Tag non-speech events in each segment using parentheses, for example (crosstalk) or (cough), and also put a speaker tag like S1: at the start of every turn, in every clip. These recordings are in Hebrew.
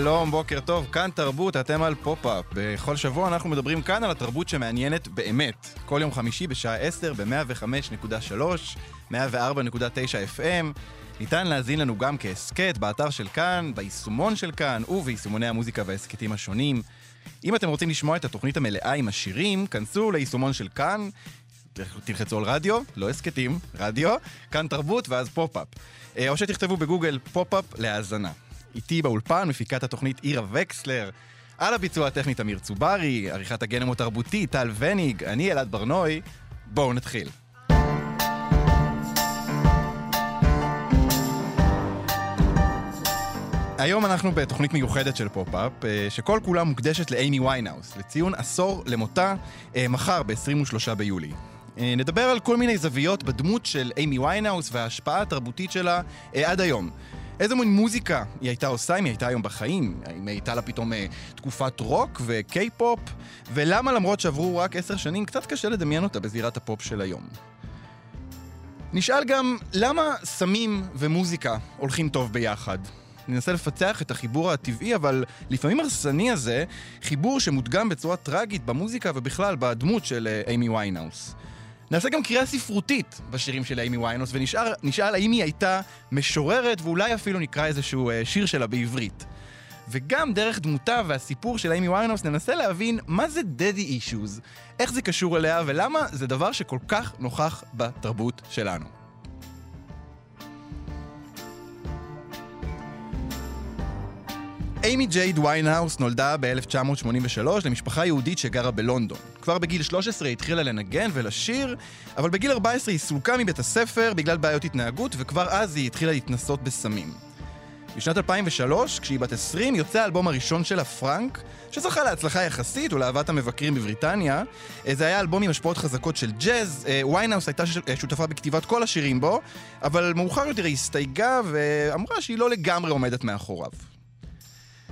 S1: שלום, בוקר טוב, כאן תרבות, אתם על פופ-אפ. בכל שבוע אנחנו מדברים כאן על התרבות שמעניינת באמת. כל יום חמישי בשעה 10 ב-105.3, 104.9 FM. ניתן להאזין לנו גם כהסכת באתר של כאן, ביישומון של כאן וביישומוני המוזיקה וההסכתים השונים. אם אתם רוצים לשמוע את התוכנית המלאה עם השירים, כנסו ליישומון של כאן, תלחצו על רדיו, לא הסכתים, רדיו, כאן תרבות ואז פופ-אפ. אה, או שתכתבו בגוגל פופ-אפ להאזנה. איתי באולפן, מפיקת התוכנית עירה וקסלר, על הביצוע הטכני תמיר צוברי, עריכת הגנום התרבותי טל וניג, אני אלעד בר-נוי, בואו נתחיל. היום אנחנו בתוכנית מיוחדת של פופ-אפ, אה, שכל כולה מוקדשת לאיימי ויינהאוס, לציון עשור למותה, אה, מחר ב-23 ביולי. אה, נדבר על כל מיני זוויות בדמות של איימי ויינהאוס וההשפעה התרבותית שלה עד היום. איזה מין מוזיקה היא הייתה עושה אם היא הייתה היום בחיים? האם הייתה לה פתאום אה, תקופת רוק וקיי-פופ? ולמה למרות שעברו רק עשר שנים, קצת קשה לדמיין אותה בזירת הפופ של היום. נשאל גם, למה סמים ומוזיקה הולכים טוב ביחד? ננסה לפצח את החיבור הטבעי, אבל לפעמים הרסני הזה, חיבור שמודגם בצורה טראגית במוזיקה ובכלל בדמות של אה, איימי ויינהאוס. נעשה גם קריאה ספרותית בשירים של איימי ויינהאוס, ונשאל האם היא הייתה משוררת, ואולי אפילו נקרא איזשהו אה, שיר שלה בעברית. וגם דרך דמותה והסיפור של איימי ויינהאוס ננסה להבין מה זה daddy issues, איך זה קשור אליה ולמה זה דבר שכל כך נוכח בתרבות שלנו. איימי ג'ייד ויינהאוס נולדה ב-1983 למשפחה יהודית שגרה בלונדון. כבר בגיל 13 היא התחילה לנגן ולשיר, אבל בגיל 14 היא סולקה מבית הספר בגלל בעיות התנהגות, וכבר אז היא התחילה להתנסות בסמים. בשנת 2003, כשהיא בת 20, יוצא האלבום הראשון שלה, פרנק, שזכה להצלחה יחסית ולאהבת המבקרים בבריטניה. אה, זה היה אלבום עם השפעות חזקות של ג'אז, אה, ויינהאוס הייתה אה, שותפה בכתיבת כל השירים בו, אבל מאוחר יותר היא הסתייגה ואמרה שהיא לא לגמרי עומדת מאחוריו.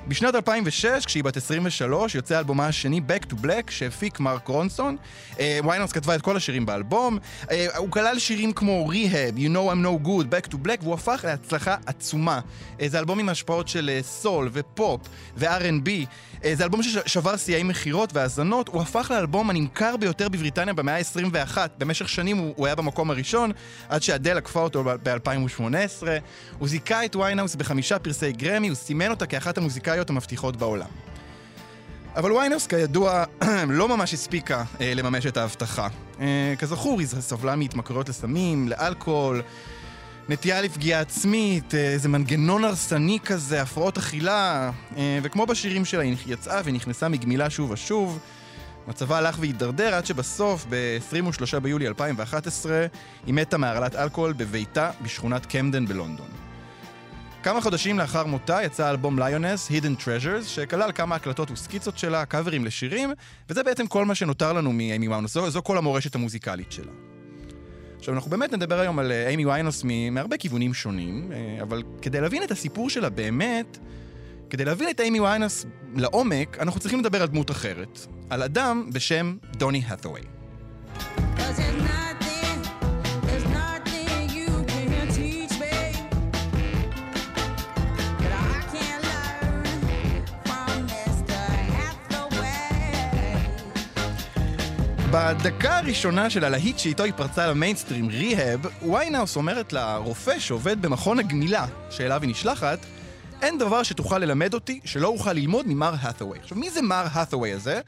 S1: בשנת 2006, כשהיא בת 23, יוצא אלבומה השני, Back to Black, שהפיק מרק רונסון. אה, ויינוס כתבה את כל השירים באלבום. Uh, הוא כלל שירים כמו Rehab, You know I'm no good, Back to Black, והוא הפך להצלחה עצומה. Uh, זה אלבום עם השפעות של סול ופופ ו-R&B. Uh, זה אלבום ששבר שיאי מכירות והאזנות. הוא הפך לאלבום הנמכר ביותר בבריטניה במאה ה-21. במשך שנים הוא, הוא היה במקום הראשון, עד שאדל עקפה אותו ב-2018. הוא זיכה את ויינהאוס בחמישה פרסי גרמי, הוא סימן אותה כאחת המוזיקאיות המבטיחות בעולם. אבל ויינהאוס כידוע (clears throat) לא ממש הספיקה אה, לממש את ההבטחה. אה, כזכור, היא סבלה מהתמכרויות לסמים, לאלכוהול, נטייה לפגיעה עצמית, אה, איזה מנגנון הרסני כזה, הפרעות אכילה, אה, וכמו בשירים שלה, היא יצאה ונכנסה מגמילה שוב ושוב. מצבה הלך והידרדר עד שבסוף, ב-23 ביולי 2011, היא מתה מהרעלת אלכוהול בביתה בשכונת קמדן בלונדון. כמה חודשים לאחר מותה יצא האלבום Lioness: Hidden Treasures, שכלל כמה הקלטות וסקיצות שלה, קאברים לשירים, וזה בעצם כל מה שנותר לנו מאיימי ויינהאוס, זו, זו כל המורשת המוזיקלית שלה. עכשיו, אנחנו באמת נדבר היום על אה, איימי ויינהאוס מהרבה כיוונים שונים, אה, אבל כדי להבין את הסיפור שלה באמת, כדי להבין את איימי ויינהאוס לעומק, אנחנו צריכים לדבר על דמות אחרת, על אדם בשם דוני האת'ווי. בדקה הראשונה של הלהיט שאיתו היא פרצה למיינסטרים, ריהאב, ויינאוס אומרת לרופא שעובד במכון הגמילה שאליו היא נשלחת, אין דבר שתוכל ללמד אותי שלא אוכל ללמוד ממר האת'ווי. עכשיו, מי זה מר האת'ווי הזה?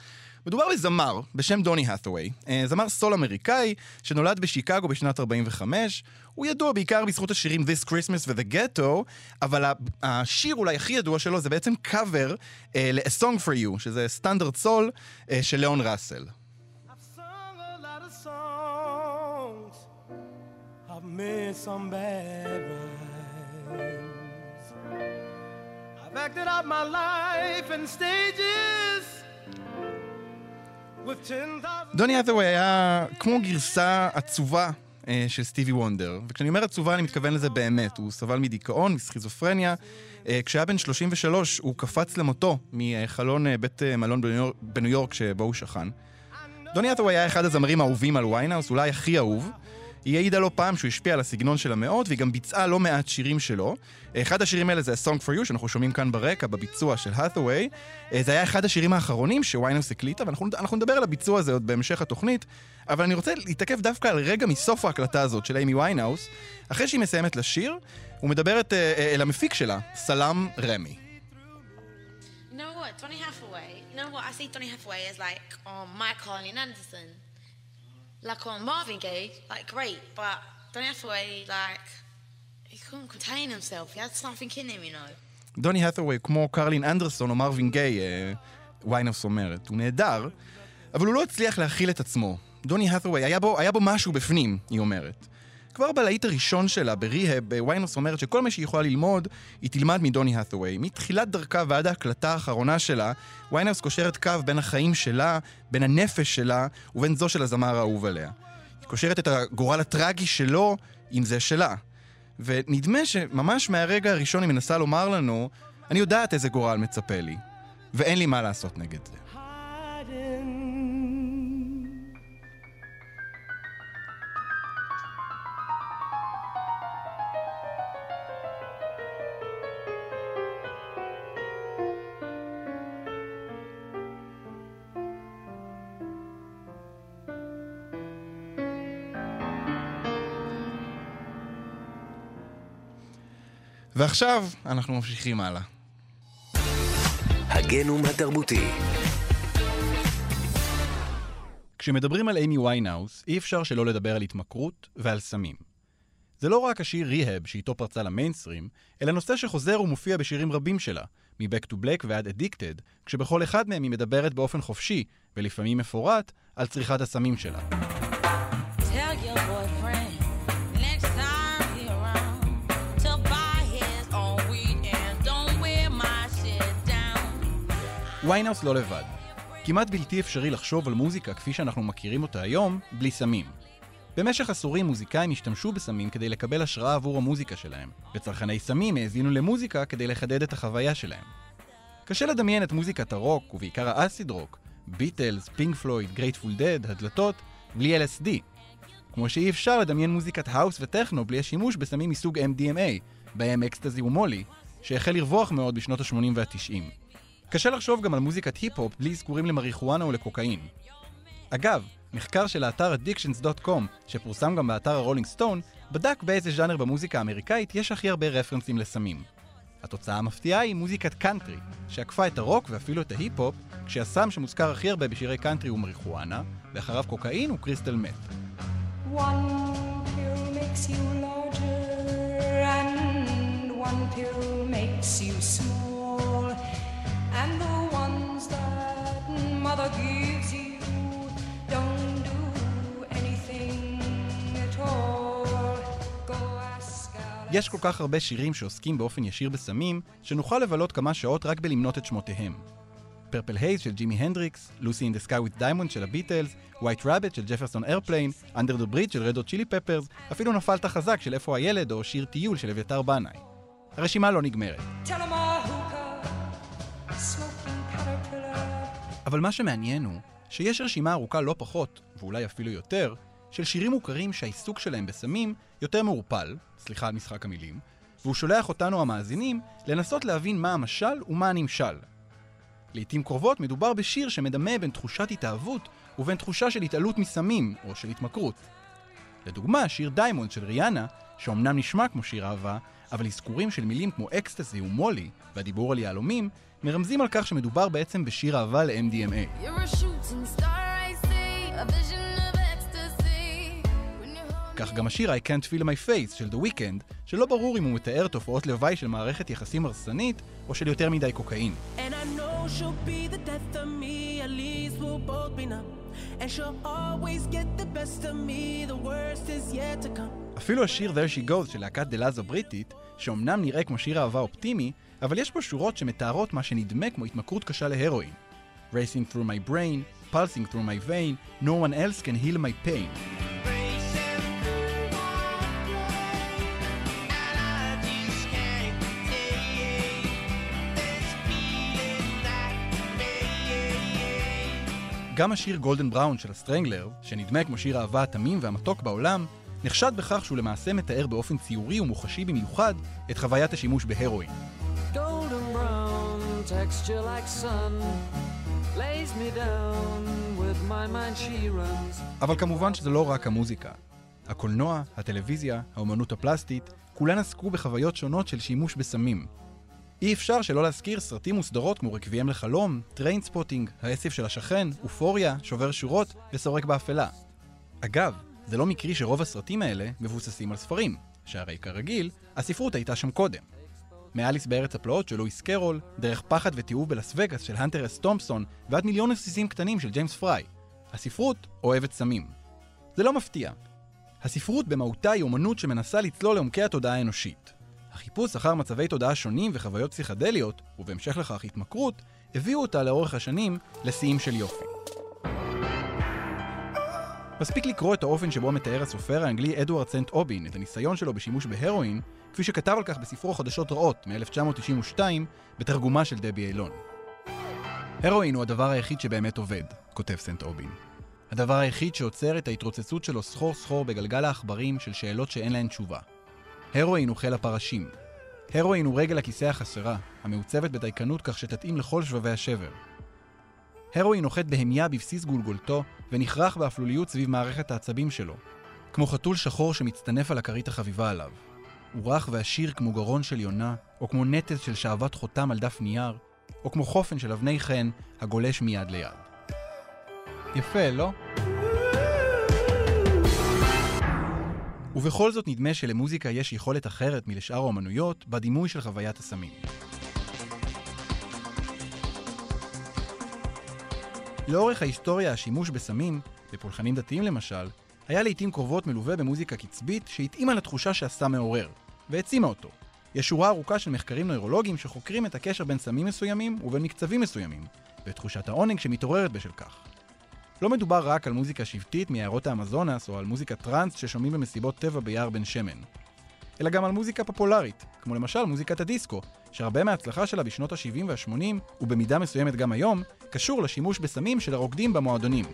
S1: מדובר בזמר בשם דוני האת'ווי, אה, זמר סול אמריקאי שנולד בשיקגו בשנת 45. הוא ידוע בעיקר בזכות השירים This Christmas ו-The Ghetto, אבל השיר אולי הכי ידוע שלו זה בעצם קאבר אה, ל-A Song for You, שזה סטנדרט סול אה, של ליאון ראסל. Made some bad rhymes. I've
S2: Acted out my life in stages with 10,000
S1: דוני האת'ווי היה כמו גרסה עצובה אה, של סטיבי וונדר. וכשאני אומר עצובה אני מתכוון לזה באמת. הוא סבל מדיכאון, מסכיזופרניה. אה, כשהיה בן 33 הוא קפץ למותו מחלון אה, בית מלון בניו, יורק שבו הוא שכן. דוני האת'ווי היה אחד הזמרים האהובים על ויינהאוס, אולי הכי אהוב. היא העידה לא פעם שהוא השפיע על הסגנון שלה מאוד, והיא גם ביצעה לא מעט שירים שלו. אחד השירים האלה זה A Song for You, שאנחנו שומעים כאן ברקע, בביצוע של האת'ווי. זה היה אחד השירים האחרונים שוויינהאוס הקליטה, ואנחנו נדבר על הביצוע הזה עוד בהמשך התוכנית, אבל אני רוצה להתעכב דווקא על רגע מסוף ההקלטה הזאת של איימי ויינהאוס. אחרי שהיא מסיימת לשיר, היא מדברת אה, אה, אל המפיק שלה, סלאם רמי.
S3: You know what, Donny Hathaway, you know what, I see Donny Hathaway as like, like Carleen Anderson. Like on Marvin Gaye, like great, but Donny Hathaway, like, he couldn't contain himself. He had something in him, you know.
S1: דוני האת'ווי כמו קרלין אנדרסון או מרווין גיי, אה, ויינהאוס אומרת. הוא נהדר, אבל הוא לא הצליח להכיל את עצמו. דוני האת'ווי, היה היה בו משהו בפנים, היא אומרת. כבר בלהיט הראשון שלה, ב-Rehab, ויינהאוס אומרת שכל מה שהיא יכולה ללמוד, היא תלמד מדוני האת'ווי. מתחילת דרכה ועד ההקלטה האחרונה שלה, ויינוס קושרת קו בין החיים שלה, בין הנפש שלה, ובין זו של הזמר האהוב עליה. היא קושרת את הגורל הטרגי שלו עם זה שלה. ונדמה שממש מהרגע הראשון היא מנסה לומר לנו, אני יודעת איזה גורל מצפה לי, ואין לי מה לעשות נגד זה. ועכשיו אנחנו ממשיכים הלאה.
S4: הגנום התרבותי.
S1: כשמדברים על אימי ויינהאוס, אי אפשר שלא לדבר על התמכרות ועל סמים. זה לא רק השיר Rehab שאיתו פרצה למיינסטרים, אלא נושא שחוזר ומופיע בשירים רבים שלה, מ-Back to Black ועד Addicted, כשבכל אחד מהם היא מדברת באופן חופשי, ולפעמים מפורט, על צריכת הסמים שלה.
S3: Down.
S1: ויינהאוס לא לבד. כמעט בלתי אפשרי לחשוב על מוזיקה כפי שאנחנו מכירים אותה היום, בלי סמים. במשך עשורים מוזיקאים השתמשו בסמים כדי לקבל השראה עבור המוזיקה שלהם, וצרכני סמים האזינו למוזיקה כדי לחדד את החוויה שלהם. קשה לדמיין את מוזיקת הרוק, ובעיקר האסיד רוק, ביטלס, פינק פלויד, גרייטפול דד, הדלתות, בלי LSD. כמו שאי אפשר לדמיין מוזיקת האוס וטכנו בלי השימוש בסמים מסוג MDMA, בהם אקסטזי ומולי, שהחל לרווח מאוד בשנות ה-80 וה-90. קשה לחשוב גם על מוזיקת היפ-הופ בלי אזכורים למריחואנה או לקוקאין. אגב, מחקר של האתר addictions.com, שפורסם גם באתר הרולינג סטון, בדק באיזה ז'אנר במוזיקה האמריקאית יש הכי הרבה רפרנסים לסמים. התוצאה המפתיעה היא מוזיקת קאנטרי, שעקפה את הרוק ואפילו את ההיפ-הופ, כשהסם שמוזכר הכי הרבה בשירי קאנטרי הוא מריחואנה, ואחריו קוקאין וקריסטל מת.
S5: One pill makes you And the ones that mother gives you don't do anything at all. Go ask.
S1: יש כל כך הרבה שירים שעוסקים באופן ישיר בסמים, שנוכל לבלות כמה שעות רק בלמנות את שמותיהם. Purple Haze של ג'ימי הנדריקס, Lucy in the Sky with Diamonds של הביטלס, White Rabbit של ג'פרסון איירפליין, Under the Bridge של רד צ'ילי פפרס, אפילו נפלת חזק של איפה הילד או שיר טיול של אביתר בנאי. הרשימה לא נגמרת.
S5: Tell
S1: אבל מה שמעניין הוא שיש רשימה ארוכה לא פחות, ואולי אפילו יותר, של שירים מוכרים שהעיסוק שלהם בסמים יותר מעורפל, סליחה על משחק המילים, והוא שולח אותנו המאזינים לנסות להבין מה המשל ומה הנמשל. לעיתים קרובות מדובר בשיר שמדמה בין תחושת התאהבות ובין תחושה של התעלות מסמים או של התמכרות. לדוגמה, שיר Diamonds של ריאנה, שאומנם נשמע כמו שיר אהבה, אבל אזכורים של מילים כמו אקסטזי ומולי, והדיבור על יהלומים, מרמזים על כך שמדובר בעצם בשיר אהבה ל-MDMA. כך גם השיר I Can't Feel My Face של The Weeknd, שלא ברור אם הוא מתאר תופעות לוואי של מערכת יחסים הרסנית, או של יותר מדי קוקאין. אפילו השיר There She Goes של להקת The La's הבריטית, שאומנם נראה כמו שיר אהבה אופטימי, אבל יש פה שורות שמתארות מה שנדמה כמו התמכרות קשה להרואין. Racing through my brain, pulsing through my vein, no one else can heal my pain. גם השיר Golden Brown של הסטרנגלרס, שנדמה כמו שיר האהבה התמים והמתוק בעולם, נחשד בכך שהוא למעשה מתאר באופן ציורי ומוחשי במיוחד את חוויית השימוש בהרואין.
S6: Texture like sun lays me down with my mind she runs.
S1: אבל כמובן שזה לא רק המוזיקה. הקולנוע, הטלוויזיה, האומנות הפלסטית, כולן עסקו בחוויות שונות של שימוש בסמים. אי אפשר שלא להזכיר סרטים וסדרות כמו רקוויאם לחלום, טריינספוטינג, העשב של השכן, אופוריה, שובר שורות וסורק באפלה. אגב, זה לא מקרי שרוב הסרטים האלה מבוססים על ספרים, שהרי כרגיל, הספרות הייתה שם קודם. מאליס בארץ הפלאות של לואיס קרול, דרך פחד ותיעוב בלס וגאס של הנטר אס תומפסון, ועד מיליון רסיסים קטנים של ג'יימס פריי. הספרות אוהבת סמים. זה לא מפתיע. הספרות במהותה היא אומנות שמנסה לצלול לעומקי התודעה האנושית. החיפוש אחר מצבי תודעה שונים וחוויות פסיכדליות, ובהמשך לכך התמכרות, הביאו אותה לאורך השנים לשיאים של יופי. מספיק לקרוא את האופן שבו מתאר הסופר האנגלי אדוארד סנט אובין את הניסיון שלו בשימוש בהרואין, כפי שכתב על כך בספרו חדשות רעות מ-1992, בתרגומה של דבי אילון. הרואין הוא הדבר היחיד שבאמת עובד, כותב סנט אובין. הדבר היחיד שעוצר את ההתרוצצות שלו סחור סחור בגלגל העכברים של שאלות שאין להן תשובה. הרואין הוא חיל הפרשים. הרואין הוא רגל הכיסא החסרה, המעוצבת בדייקנות כך שתתאים לכל שבבי השבר. הרואין נוחת בהמיה בבסיס גולגולתו, ונכרך באפלוליות סביב מערכת העצבים שלו. כמו חתול שחור שמצטנף על הכרית החביבה עליו. הוא רך ועשיר כמו גרון של יונה, או כמו נטז של שעבת חותם על דף נייר, או כמו חופן של אבני חן הגולש מיד ליד. יפה, לא? ובכל זאת נדמה שלמוזיקה יש יכולת אחרת מלשאר האומנויות בדימוי של חוויית הסמים. לאורך ההיסטוריה השימוש בסמים, בפולחנים דתיים למשל, היה לעיתים קרובות מלווה במוזיקה קצבית שהתאימה לתחושה שהסם מעורר, והעצימה אותו. יש שורה ארוכה של מחקרים נוירולוגיים שחוקרים את הקשר בין סמים מסוימים ובין מקצבים מסוימים, ואת תחושת העונג שמתעוררת בשל כך. לא מדובר רק על מוזיקה שבטית מיערות האמזונס או על מוזיקה טראנס ששומעים במסיבות טבע ביער בן שמן, אלא גם על מוזיקה פופולרית, כמו למשל מוזיקת הדיסקו, שהרבה מההצלחה שלה בשנות ה-70 וה-80, ובמידה מסוימת גם היום, קשור לשימוש בסמים של הרוקדים במועדונים.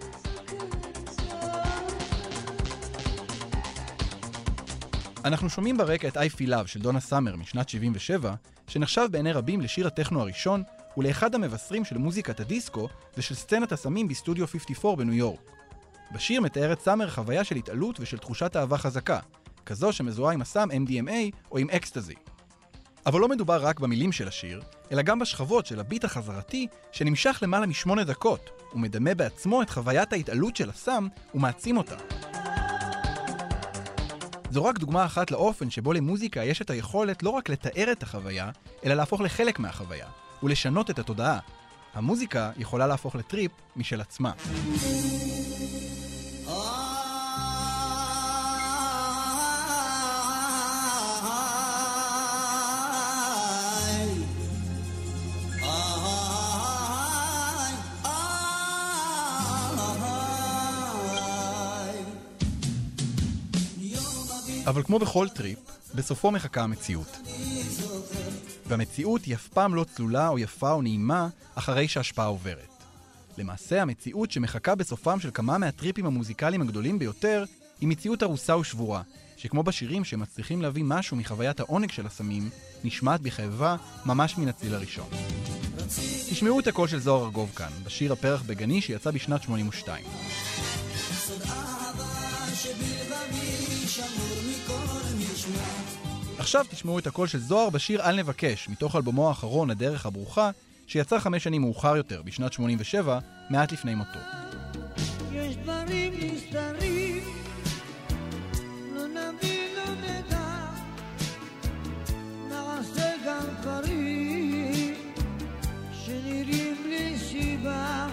S1: אנחנו שומעים ברקע את I Feel Love של דונה סאמר משנת 77, שנחשב בעיני רבים לשיר הטכנו הראשון, ולאחד המבשרים של מוזיקת הדיסקו ושל סצנת הסמים בסטודיו 54 בניו יורק. בשיר מתארת סאמר חוויה של התעלות ושל תחושת אהבה חזקה, כזו שמזוהה עם הסם MDMA או עם אקסטזי. אבל לא מדובר רק במילים של השיר, אלא גם בשכבות של הביט החזרתי שנמשך למעלה משמונה דקות, ומדמה בעצמו את חוויית ההתעלות של הסם ומעצים אותה. זו רק דוגמה אחת לאופן שבו למוזיקה יש את היכולת לא רק לתאר את החוויה, אלא להפוך לחלק מהחוויה, ולשנות את התודעה. המוזיקה יכולה להפוך לטריפ משל עצמה. אבל כמו בכל טריפ, בסופו מחכה המציאות. והמציאות היא אף פעם לא צלולה או יפה או נעימה אחרי שההשפעה עוברת. למעשה, המציאות שמחכה בסופם של כמה מהטריפים המוזיקליים הגדולים ביותר, היא מציאות הרוסה ושבורה, שכמו בשירים שמצליחים להביא משהו מחוויית העונג של הסמים, נשמעת בכאבה ממש מן הצליל הראשון. תשמעו את הקול של זוהר ארגוב כאן, בשיר הפרח בגני שיצא בשנת 82. עכשיו תשמעו את הקול של זוהר בשיר "אל נבקש", מתוך אלבומו האחרון, "הדרך הברוכה", שיצא חמש שנים מאוחר יותר, בשנת 87, מעט לפני מותו.
S2: יש דברים נסתרים, לא נבין, לא נדע, נעשה גם דברים שנראים בלי סיבה.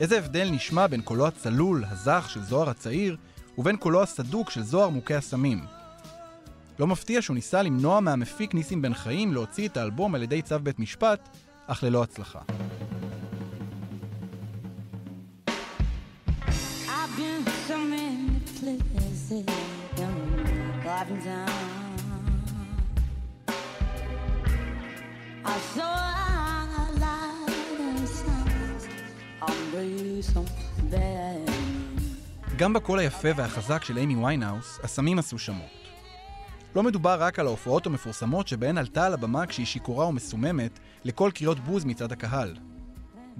S1: איזה הבדל נשמע בין קולו הצלול, הזך של זוהר הצעיר, ובין קולו הסדוק של זוהר מוכה הסמים. לא מפתיע שהוא ניסה למנוע מהמפיק ניסים בן חיים להוציא את האלבום על ידי צו בית משפט, אך ללא הצלחה.
S2: I saw a on.
S1: גם בקול היפה והחזק של אימי ויינהאוס, הסמים עשו שמות. לא מדובר רק על ההופעות המפורסמות שבהן עלתה על הבמה כשהיא שיכורה ומסוממת לקול קריאות בוז מצד הקהל.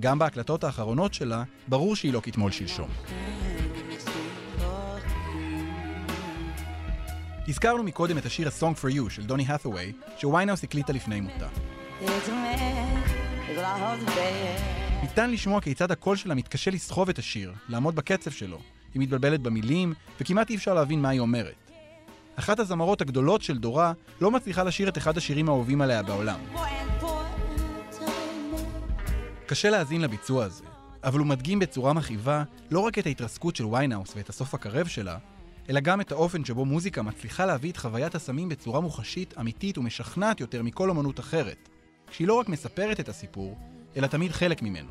S1: גם בהקלטות האחרונות שלה, ברור שהיא לא כתמול שלשום. הזכרנו מקודם את השיר A Song for You של דוני האת'ווי, שוויינהאוס הקליטה לפני מותה. ניתן לשמוע כיצד הקול שלה מתקשה לסחוב את השיר, לעמוד בקצב שלו. היא מתבלבלת במילים, וכמעט אי אפשר להבין מה היא אומרת. אחת הזמרות הגדולות של דורה לא מצליחה לשיר את אחד השירים האהובים עליה בעולם. קשה להאזין לביצוע הזה, אבל הוא מדגים בצורה מכאיבה לא רק את ההתרסקות של ויינהאוס ואת הסוף הקרב שלה, אלא גם את האופן שבו מוזיקה מצליחה להביא את חוויית הסמים בצורה מוחשית, אמיתית ומשכנעת יותר מכל אמנות אחרת. כשהיא לא רק מספרת את הסיפור, אלא תמיד חלק ממנו.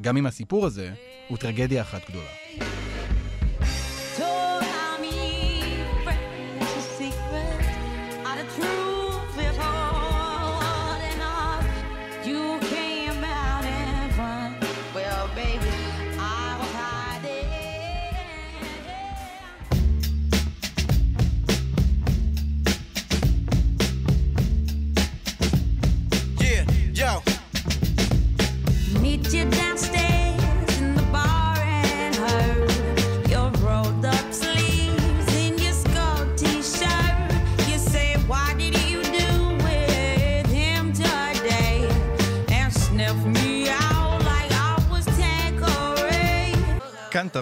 S1: גם אם הסיפור הזה הוא טרגדיה אחת גדולה.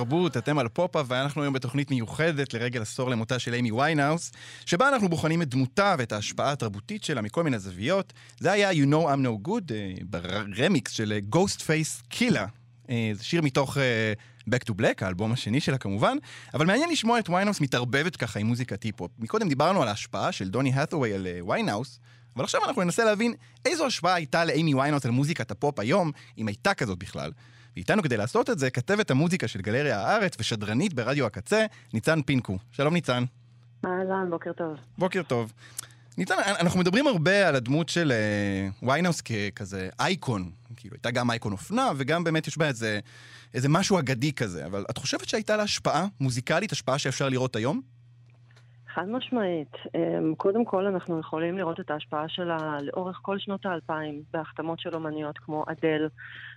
S1: תרבות, אתם על פופ-אפ, ואנחנו היום בתוכנית מיוחדת לרגל עשור למותה של אימי ויינהאוס, שבה אנחנו בוחנים את דמותה ואת ההשפעה התרבותית שלה מכל מיני זוויות. זה היה You know I'm no good, אה, ברמיקס של אה, Ghostface Killah. אה, זה שיר מתוך אה, Back to Black, האלבום השני שלה כמובן, אבל מעניין לשמוע את ויינהאוס מתערבבת ככה עם מוזיקת היפ-הופ. מקודם דיברנו על ההשפעה של דוני האת'ווי על ויינהאוס, אבל עכשיו אנחנו ננסה להבין איזו השפעה הייתה לאימי ויינהאוס על מוזיקת הפופ היום, אם הייתה כזאת בכלל. ואיתנו כדי לעשות את זה, כתבת המוזיקה של גלריה הארץ ושדרנית ברדיו הקצה, ניצן פינקו. שלום ניצן.
S7: אהלן, בוקר טוב.
S1: בוקר טוב. ניצן, אנחנו מדברים הרבה על הדמות של אה, ויינאוס ככזה אייקון. כאילו, הייתה גם אייקון אופנה, וגם באמת יש בה איזה, איזה משהו אגדי כזה. אבל את חושבת שהייתה לה השפעה מוזיקלית, השפעה שאפשר לראות היום?
S7: חד משמעית. אמ, קודם כל, אנחנו יכולים לראות את ההשפעה שלה לאורך כל שנות האלפיים, בהחתמות של אומניות כמו אדל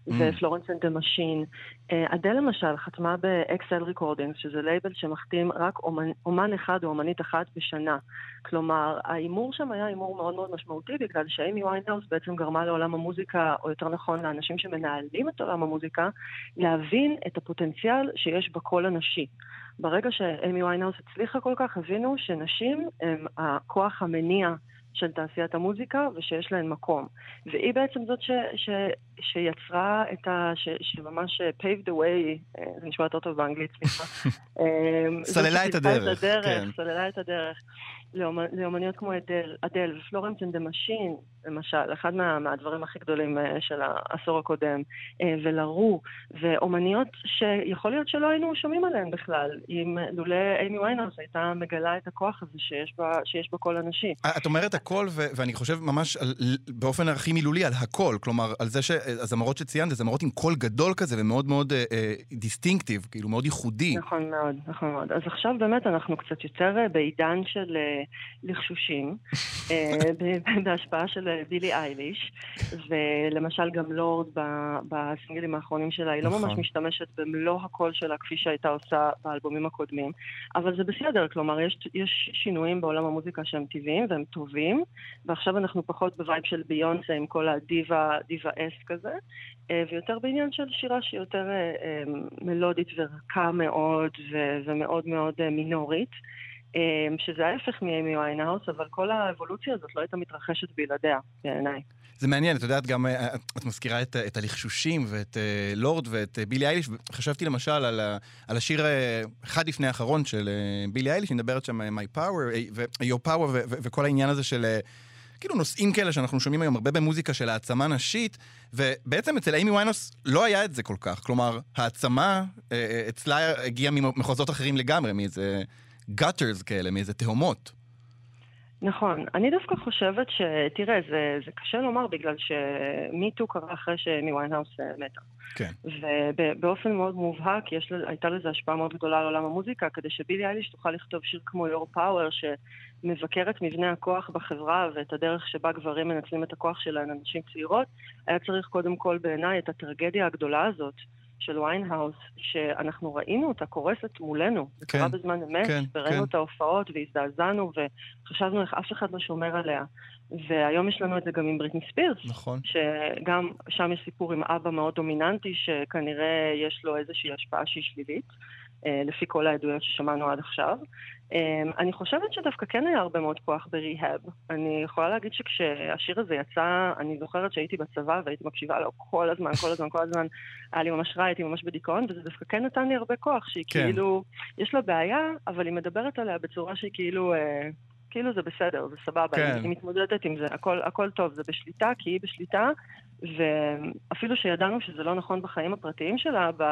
S7: ו Florence and the Machine. אדל למשל חתמה ב-XL Recordings, שזה לייבל שמחתים רק אומן, אומן אחד או אומנית אחת בשנה. כלומר, ההימור שם היה הימור מאוד מאוד משמעותי, בגלל שאיימי ויינהאוס בעצם גרמה לעולם המוזיקה, או יותר נכון, לאנשים שמנהלים את עולם המוזיקה, להבין את הפוטנציאל שיש בקול הנשי. ברגע שאיימי ויינהאוס הצליחה כל כך, הבינו שנשים הם הכוח המניע של תעשיית המוזיקה ושיש להן מקום. והיא בעצם זאת ש, ש, שיצרה את ה... ש, שממש paved the way, אה, זה נשמע יותר טוב באנגלית, סליחה. (laughs) אה,
S1: סללה את הדרך,
S7: הדרך,
S1: כן.
S7: סללה את הדרך. לאומ- לאומניות כמו אדל, אדל ו Florence and the Machine, למשל, אחד מה, מהדברים הכי גדולים אה, של העשור הקודם, אה, ולורד, ואומניות שיכול להיות שלא היינו שומעים עליהן בכלל, אם לולא איימי ויינהאוס הייתה מגלה את הכוח הזה שיש בה, שיש בקול הנשי.
S1: את אומרת הכל, ו- ואני חושב ממש על, באופן הכי מילולי על הכל. כלומר, על זה שהזמרות שציינת, זה זמרות עם קול גדול כזה ומאוד מאוד אה, אה, דיסטינקטיב, כאילו מאוד ייחודי.
S7: נכון מאוד, נכון מאוד. אז עכשיו באמת אנחנו קצת יותר אה, בעידן של אה, לחשושים, (laughs) אה, בהשפעה של בילי אייליש, ולמשל גם לורד בסינגלים האחרונים שלה, היא לא
S1: נכון.
S7: ממש משתמשת במלוא הקול שלה כפי שהייתה עושה באלבומים הקודמים, אבל זה בסדר, כלומר יש, יש שינויים בעולם המוזיקה שהם טבעיים והם טובים, ועכשיו אנחנו פחות בווייב של ביונסה עם כל ה diva, diva ass כזה, אה, ויותר בעניין של שירה שהיא יותר אה, מלודית ורכה מאוד ומאוד מאוד מינורית. אה, שזה ההפך מאיימי ויינהאוס, אבל כל האבולוציה הזאת לא הייתה מתרחשת בלעדיה, בעיניי.
S1: זה מעניין, את יודעת, גם אה, את, מזכירה את, את הלחשושים ואת אה, לורד ואת אה, בילי אייליש, וחשבתי למשל על, על השיר אה, אחד לפני האחרון של אה, בילי אייליש, היא מדברת שם אה, My Power, אה, Your Power וכל העניין הזה של... אה, כאילו נושאים כאלה שאנחנו שומעים היום הרבה במוזיקה של העצמה נשית, ובעצם אצל איימי ויינהאוס לא היה את זה כל כך. כלומר, העצמה אה, אה, אצלה הגיעה ממחוזות אחרים לגמרי, מאיזה gutters כאלה, מאיזה תהומות.
S7: נכון. אני דווקא חושבת ש... תראה, זה, זה קשה לומר בגלל ש MeToo קרה אחרי שאיימי ויינהאוס אה, מתה.
S1: כן.
S7: ובאופן מאוד מובהק יש, הייתה לזה השפעה מאוד גדולה על עולם המוזיקה, כדי שבילי אייליש תוכל לכתוב שיר כמו Your Power, שמבקר את מבנה הכוח בחברה ואת הדרך שבה גברים מנצלים את הכוח שלהן, נשים צעירות, היה צריך קודם כל בעיניי את הטרגדיה הגדולה הזאת. של ויינהאוס, שאנחנו ראינו אותה קורסת מולנו. זה
S1: כן,
S7: קרה בזמן אמת,
S1: כן,
S7: וראינו
S1: כן.
S7: את ההופעות והזדעזענו וחשבנו איך אף אחד לא שומר עליה. והיום יש לנו את זה גם עם בריטני ספירס.
S1: נכון.
S7: שגם שם יש סיפור עם אבא מאוד דומיננטי, שכנראה יש לו איזושהי השפעה שהיא שלילית, לפי כל העדויות ששמענו עד עכשיו. אה, אני חושבת שדווקא כן היה הרבה מאוד כוח בריהאב. אני יכולה להגיד שכשהשיר הזה יצא, אני זוכרת שהייתי בצבא והייתי מקשיבה לו כל הזמן, כל הזמן, כל הזמן. היה לי ממש רע, הייתי ממש בדיכאון, וזה דווקא כן נתן לי הרבה כוח, שהיא
S1: כן.
S7: כאילו, יש לה בעיה, אבל היא מדברת עליה בצורה שהיא כאילו... אה, כאילו זה בסדר, זה סבבה,
S1: כן.
S7: היא, היא מתמודדת עם זה, הכל, הכל טוב, זה בשליטה, כי היא בשליטה, ואפילו שידענו שזה לא נכון בחיים הפרטיים שלה, ב...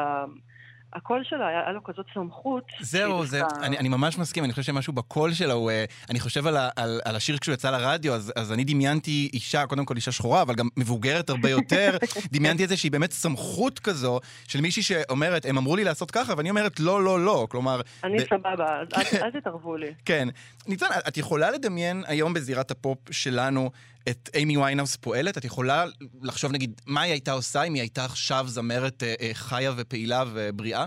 S7: הקול שלה היה, היה לו כזאת סמכות.
S1: זהו,
S7: שהיא
S1: זה,
S7: דווקא-
S1: אני, אני ממש מסכים, אני חושב שמשהו בקול שלה הוא... אה, אני חושב על, ה- על, על השיר כשהוא יצא לרדיו, אז, אז אני דמיינתי אישה, קודם כל אישה שחורה, אבל גם מבוגרת הרבה יותר. (laughs) דמיינתי את זה שהיא באמת סמכות כזו של מישהי שאומרת, הם אמרו לי לעשות ככה, ואני אומרת, לא, לא, לא. כלומר...
S7: אני
S1: ב-
S7: סבבה, אז אל- (laughs) אל תתערבו לי.
S1: כן. ניצן, את יכולה לדמיין היום בזירת הפופ שלנו את איימי ויינהאוס פועלת? את יכולה לחשוב, נגיד, מה היא הייתה עושה אם היא הייתה עכשיו זמרת אה, אה, חיה ופעילה ובריאה?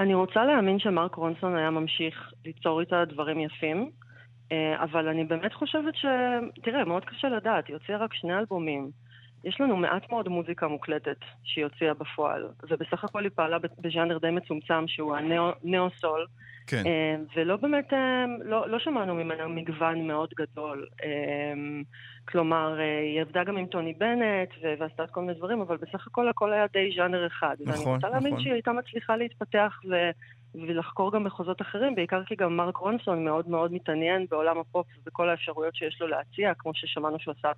S7: אני רוצה להאמין שמרק רונסון היה ממשיך ליצור איתה דברים יפים, אה, אבל אני באמת חושבת ש... תראה, מאוד קשה לדעת, היא הוציאה רק שני אלבומים. יש לנו מעט מאוד מוזיקה מוקלטת שהיא הוציאה בפועל, ובסך הכל היא פעלה בז'אנר די מצומצם שהוא הנאו-סול,
S1: כן.
S7: אה, ולא באמת, אה, לא, לא שמענו ממנה מגוון מאוד גדול. אה, כלומר, אה, היא עבדה גם עם טוני בנט ועשתה כל מיני דברים, אבל בסך הכל הכל היה די ז'אנר אחד. ואני
S1: נכון,
S7: רוצה להאמין
S1: נכון.
S7: שהיא הייתה מצליחה להתפתח ו- ולחקור גם מחוזות אחרים, בעיקר כי גם מרק רונסון מאוד מאוד מתעניין בעולם הפופ ובכל האפשרויות שיש לו להציע, כמו ששמענו שהוא עשה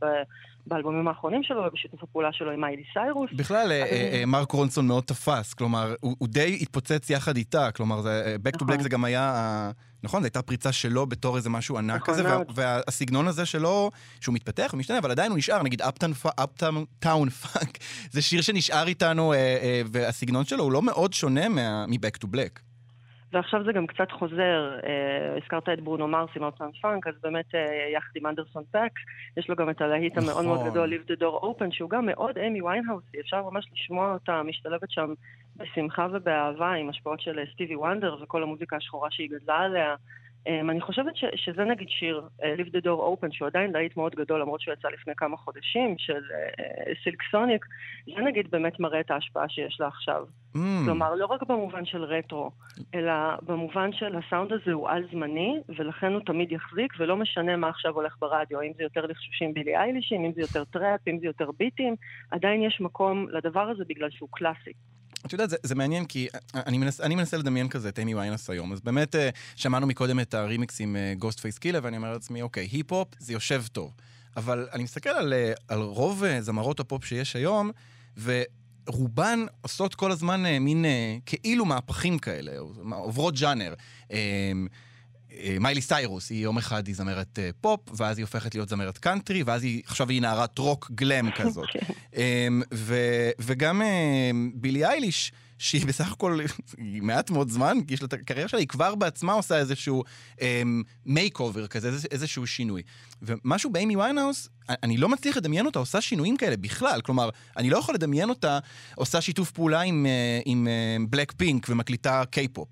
S7: באלבומים האחרונים שלו ובשיתוף הפעולה שלו עם מיילי סיירוס.
S1: בכלל, אה, אה, מרק רונסון מאוד תפס, כלומר, הוא די התפוצץ יחד איתה, כלומר, אה, Back to
S7: נכון.
S1: Black זה גם היה, נכון, זו הייתה פריצה שלו בתור איזה משהו ענק
S7: נכון
S1: כזה, וה-. והסגנון הזה שלו, שהוא מתפתח ומשתנה, אבל עדיין הוא נשאר, נגיד Uptown Funk, (laughs) זה שיר שנשאר איתנו, אה, אה, והסגנון שלו הוא לא מאוד שונה מה- מ-Back to Black.
S7: ועכשיו זה גם קצת חוזר, אה, הזכרת את ברונו מרס עם Uptown Funk, אז באמת אה, יחד עם אנדרסון פק, יש לו גם את הלהיט המאוד מאוד
S1: נכון.
S7: גדול, Leave the Door Open, שהוא גם מאוד איימי ויינהאוסי, אפשר ממש לשמוע אותה משתלבת שם בשמחה ובאהבה עם השפעות של אה, סטיבי וונדר וכל המוזיקה השחורה שהיא גדלה עליה. אמ, אני חושבת ש, שזה נגיד שיר, אה, Leave the Door Open, שהוא עדיין להיט מאוד גדול, למרות שהוא יצא לפני כמה חודשים, של סילק uh, סוניק, זה נגיד באמת מראה את ההשפעה שיש לה עכשיו.
S1: Mm,
S7: כלומר, לא רק במובן של רטרו, אלא במובן של הסאונד הזה הוא על-זמני, ולכן הוא תמיד יחזיק, ולא משנה מה עכשיו הולך ברדיו, אם זה יותר לחשושים בילי איילישים, אם זה יותר טראפ, אם זה יותר ביטים, עדיין יש מקום לדבר הזה בגלל שהוא קלאסי.
S1: את יודעת, זה, זה מעניין, כי אני מנס, אני מנסה לדמיין כזה את איימי ויינהאוס היום. אז באמת, אה, שמענו מקודם את הרימיקס עם Ghostface Killah, ואני אומר לעצמי, אוקיי, היפ-הופ זה יושב טוב. אבל אני מסתכל על, אה, על רוב אה, זמרות הפופ שיש היום, ורובן עושות כל הזמן אה, מין אה, כאילו מהפכים כאלה, עוברות ג'אנר. אה, אה, מיילי סיירוס, היא יום אחד היא זמרת אה, פופ, ואז היא הופכת להיות זמרת קאנטרי, ואז היא, עכשיו היא נערת רוק גלאם (laughs) כזאת. אמ, ו- וגם אמ, בילי אייליש, שהיא בסך הכל היא מעט מאוד זמן, כי יש לה את הקריירה שלה, היא כבר בעצמה עושה איזשהו makeover כזה, איזשהו שינוי. ומשהו באיימי ויינהאוס, אני לא מצליח לדמיין אותה עושה שינויים כאלה בכלל. כלומר, אני לא יכול לדמיין אותה עושה שיתוף פעולה אה, עם Blackpink ומקליטה קיי-פופ.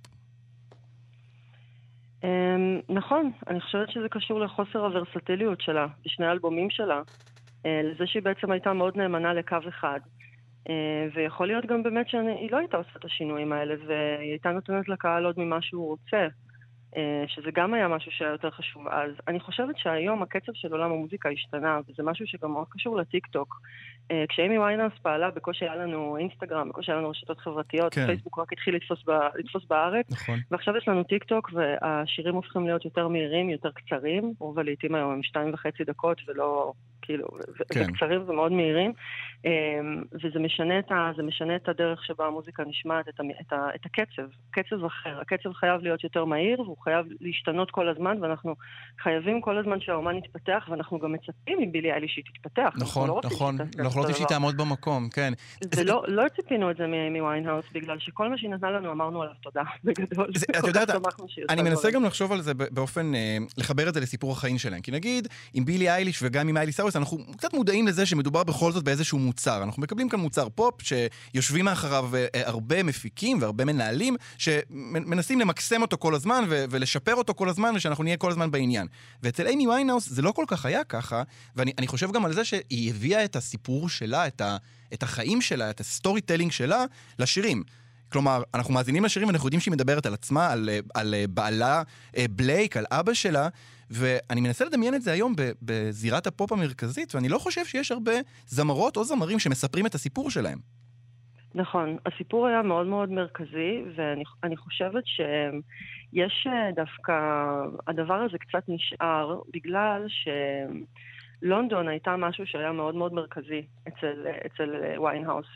S7: אמ, נכון, אני חושבת שזה קשור לחוסר הוורסטיליות שלה, בשני האלבומים שלה, אה, לזה שהיא בעצם הייתה מאוד נאמנה לקו אחד. אה, ויכול להיות גם באמת שהיא לא הייתה עושה את השינויים האלה, והיא הייתה נותנת לקהל עוד ממה שהוא רוצה. אה, שזה גם היה משהו שהיה יותר חשוב אז. אני חושבת שהיום הקצב של עולם המוזיקה השתנה, וזה משהו שגם מאוד קשור לטיק טוק. אה, כשאיימי ויינהאוס פעלה, בקושי היה לנו אינסטגרם, בקושי היה לנו רשתות חברתיות,
S1: כן.
S7: פייסבוק רק התחיל לתפוס, ב, לתפוס בארץ,
S1: נכון.
S7: ועכשיו יש לנו טיק טוק, והשירים הופכים להיות יותר מהירים, יותר קצרים, רוב הלהיטים היום הם שתיים וחצי דקות, ולא, כאילו,
S1: כן.
S7: וקצרים ומאוד מהירים, אמ, וזה משנה את, ה, זה משנה את הדרך שבה המוזיקה נשמעת, את, המ- את, ה, את הקצב, קצב אחר. הקצב חייב להיות יותר מהיר, והוא חייב להשתנות כל הזמן, ואנחנו חייבים כל הזמן שהאומן יתפתח, ואנחנו גם מצפים מבילי אייליש שהיא תתפתח. אנחנו
S1: נכון,
S7: לא
S1: נכון. אנחנו לא רוצים שהיא. תעמוד במקום, כן.
S7: ולא לא ציפינו את זה מאיימי ויינהאוס, בגלל שכל מה שהיא נתנה לנו אמרנו עליו תודה, (laughs) בגדול.
S1: זה- את יודעת, (laughs) אני מנסה. גם לחשוב על זה באופן, אה, לחבר את זה לסיפור החיים שלהם. כי נגיד, עם בילי אייליש וגם עם איילי סאוורס, אנחנו קצת מודעים לזה שמדובר בכל זאת באיזשהו מוצר. אנחנו מקבלים כאן מוצר פופ, שיושבים מאחוריו אה, הרבה מפיקים והרבה מנהלים, שמנסים למקסם אותו כל הזמן ו- ולשפר אותו כל הזמן, ושאנחנו נהיה כל הזמן בעניין. ואצל איימי ויינהאוס זה לא כל כך היה ככה, ואני אני חושב גם על זה שהיא הביאה את הסיפור שלה, את, ה, את החיים שלה, את ה storytelling שלה, לשירים. כלומר, אנחנו מאזינים לשירים ואנחנו יודעים שהיא מדברת על עצמה, על, אה, על אה, בעלה אה, בלייק, על אבא שלה, ואני מנסה לדמיין את זה היום בזירת הפופ המרכזית, ואני לא חושב שיש הרבה זמרות או זמרים שמספרים את הסיפור שלהם.
S7: נכון, הסיפור היה מאוד מאוד מרכזי, ואני אני חושבת שיש דווקא, הדבר הזה קצת נשאר, בגלל שלונדון הייתה משהו שהיה מאוד מאוד מרכזי אצל, אצל ויינהאוס,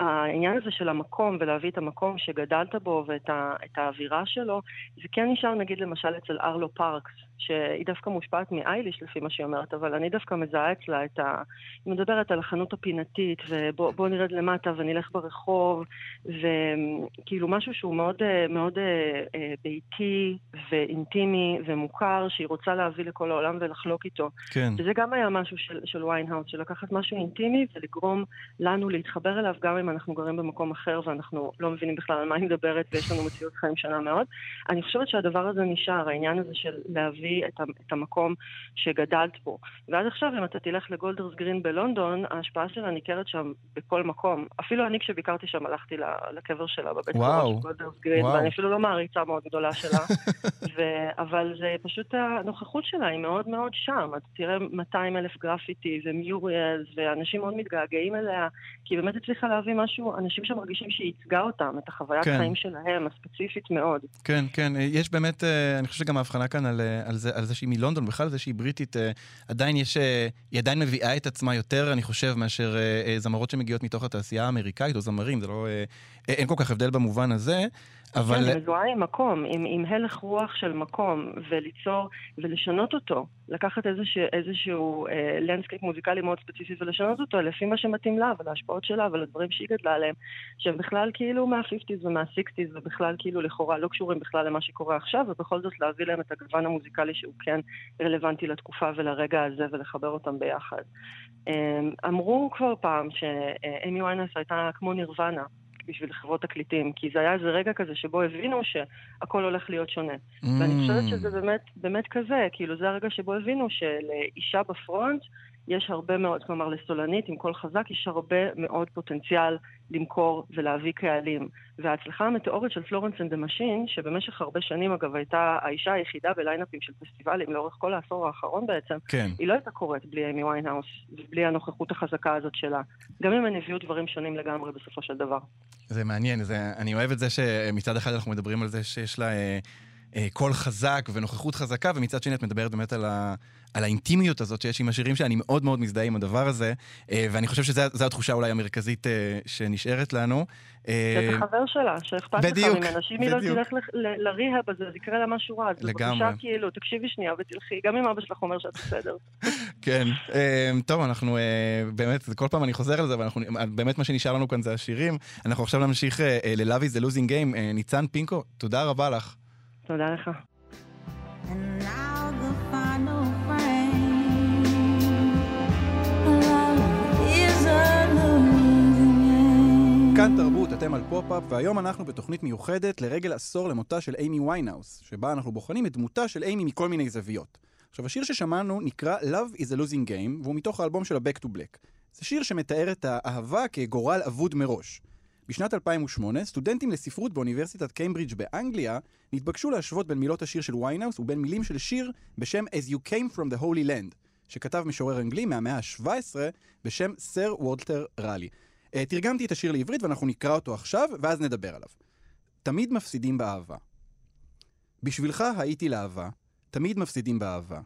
S7: והעניין הזה של המקום, ולהביא את המקום שגדלת בו ואת ה, האווירה שלו, זה כן נשאר נגיד למשל אצל ארלו פארקס, שהיא דווקא מושפעת מאייליש לפי מה שהיא אומרת, אבל אני דווקא מזהה אצלה את ה... היא מדברת על החנות הפינתית, ובוא נרד למטה ונלך ברחוב, וכאילו משהו שהוא מאוד, אה, מאוד אה, אה, ביתי ואינטימי ומוכר, שהיא רוצה להביא לכל העולם ולחלוק איתו.
S1: כן.
S7: וזה גם היה משהו של, של ויינהאוס, של לקחת משהו אינטימי ולגרום לנו להתחבר אליו, גם אם אנחנו גרים במקום אחר ואנחנו לא מבינים בכלל על מה היא מדברת ויש לנו מציאות חיים שונה מאוד. אני חושבת שהדבר הזה נשאר, העניין הזה של להביא את, ה- את המקום שגדלת בו. ועד עכשיו, אם אתה תלך לגולדרס גרין בלונדון, ההשפעה שלה ניכרת שם בכל מקום. אפילו אני כשביקרתי שם הלכתי לקבר שלה בבית. קברות של גולדרס גרין,
S1: וואו.
S7: ואני אפילו לא מעריצה מאוד גדולה שלה. (laughs) ו... אבל זה פשוט הנוכחות שלה היא מאוד מאוד שם. אתה תראה 200 אלף גרפיטי ו murals, ואנשים מאוד מתגעגעים אליה, כי היא באמת הצליחה להביא משהו, אנשים שמרגישים שהיא ייצגה אותם, את החוויית
S1: כן.
S7: חיים שלהם, הספציפית מאוד.
S1: כן, כן, יש באמת, אה, אני חושב שגם ההבחנה כאן על, אה, על, זה, על זה שהיא מלונדון, בכלל זה שהיא בריטית, אה, עדיין יש, אה, היא עדיין מביאה את עצמה יותר, אני חושב, מאשר אה, אה, זמרות שמגיעות מתוך התעשייה האמריקאית, או זמרים, זה לא, אה, אה, אין כל כך הבדל במובן הזה, אבל...
S7: כן, היא מזוהה עם מקום, עם, עם הלך רוח של מקום, וליצור ולשנות אותו. לקחת איזשהו, איזשהו אה, landscape מוזיקלי מאוד ספציפי ולשנות אותו לפי מה שמתאים לה ולהשפעות שלה ולדברים שהיא גדלה עליהם, שהם בכלל כאילו מה-50's ומה-60's ובכלל כאילו לכאורה לא קשורים בכלל למה שקורה עכשיו, ובכל זאת להביא להם את הגוון המוזיקלי שהוא כן רלוונטי לתקופה ולרגע הזה ולחבר אותם ביחד. אה, אמרו כבר פעם שאמי ויינס הייתה כמו נירוונה. בשביל חברות תקליטים, כי זה היה איזה רגע כזה שבו הבינו שהכל הולך להיות שונה. Mm. ואני חושבת שזה באמת, באמת כזה, כאילו זה הרגע שבו הבינו שלאישה בפרונט יש הרבה מאוד, כלומר לסולנית עם קול חזק יש הרבה מאוד פוטנציאל למכור ולהביא קהלים. וההצלחה המטאורית של Florence and the Machine, שבמשך הרבה שנים אגב הייתה האישה היחידה בליינאפים של פסטיבלים לאורך כל העשור האחרון בעצם,
S1: כן.
S7: היא לא הייתה קורית בלי איימי ויינהאוס ובלי הנוכחות החזקה הזאת שלה. גם אם הן הביאו דברים שונים לגמרי בסופו של דבר.
S1: זה מעניין, זה, אני אוהב את זה שמצד אחד אנחנו מדברים על זה שיש לה אה, אה, קול חזק ונוכחות חזקה, ומצד שני את מדברת באמת על, ה, על האינטימיות הזאת שיש עם השירים שלה, אני מאוד מאוד מזדהה עם הדבר הזה, אה, ואני חושב שזו התחושה אולי המרכזית אה, שנשארת לנו. אה,
S7: שאתה חבר שלה, שאכפת לך ממנה, שאם היא לא. תלך לריהאב הזה, אז יקרה לה משהו רע. אז
S1: לגמרי.
S7: בבקשה, כאילו, תקשיבי שנייה ותלכי, גם אם אבא שלך אומר שאת בסדר. (laughs)
S1: כן, טוב, אנחנו באמת, זה כל פעם אני חוזר על זה, ואנחנו, באמת מה שנשאר לנו כאן זה השירים. אנחנו עכשיו נמשיך ל-Love is the losing game. ניצן פינקו, תודה רבה לך.
S7: תודה לך.
S1: כאן תרבות, אתם על פופ-אפ, והיום אנחנו בתוכנית מיוחדת לרגל עשור למותה של איימי ויינהאוס, שבה אנחנו בוחנים את דמותה של איימי מכל מיני זוויות. עכשיו, השיר ששמענו נקרא Love is a losing game, והוא מתוך האלבום שלה Back to Black. זה שיר שמתאר את האהבה כגורל אבוד מראש. בשנת 2008, סטודנטים לספרות באוניברסיטת קיימברידג' באנגליה נתבקשו להשוות בין מילות השיר של ויינהאוס ובין מילים של שיר בשם As You Came From the Holy Land, שכתב משורר אנגלי מהמאה ה-17 בשם סר וולטר ראלי. אה, תרגמתי את השיר לעברית ואנחנו נקרא אותו עכשיו, ואז נדבר עליו. תמיד מפסידים באהבה. בשבילך הייתי לאהבה, תמיד מפסידים באהבה.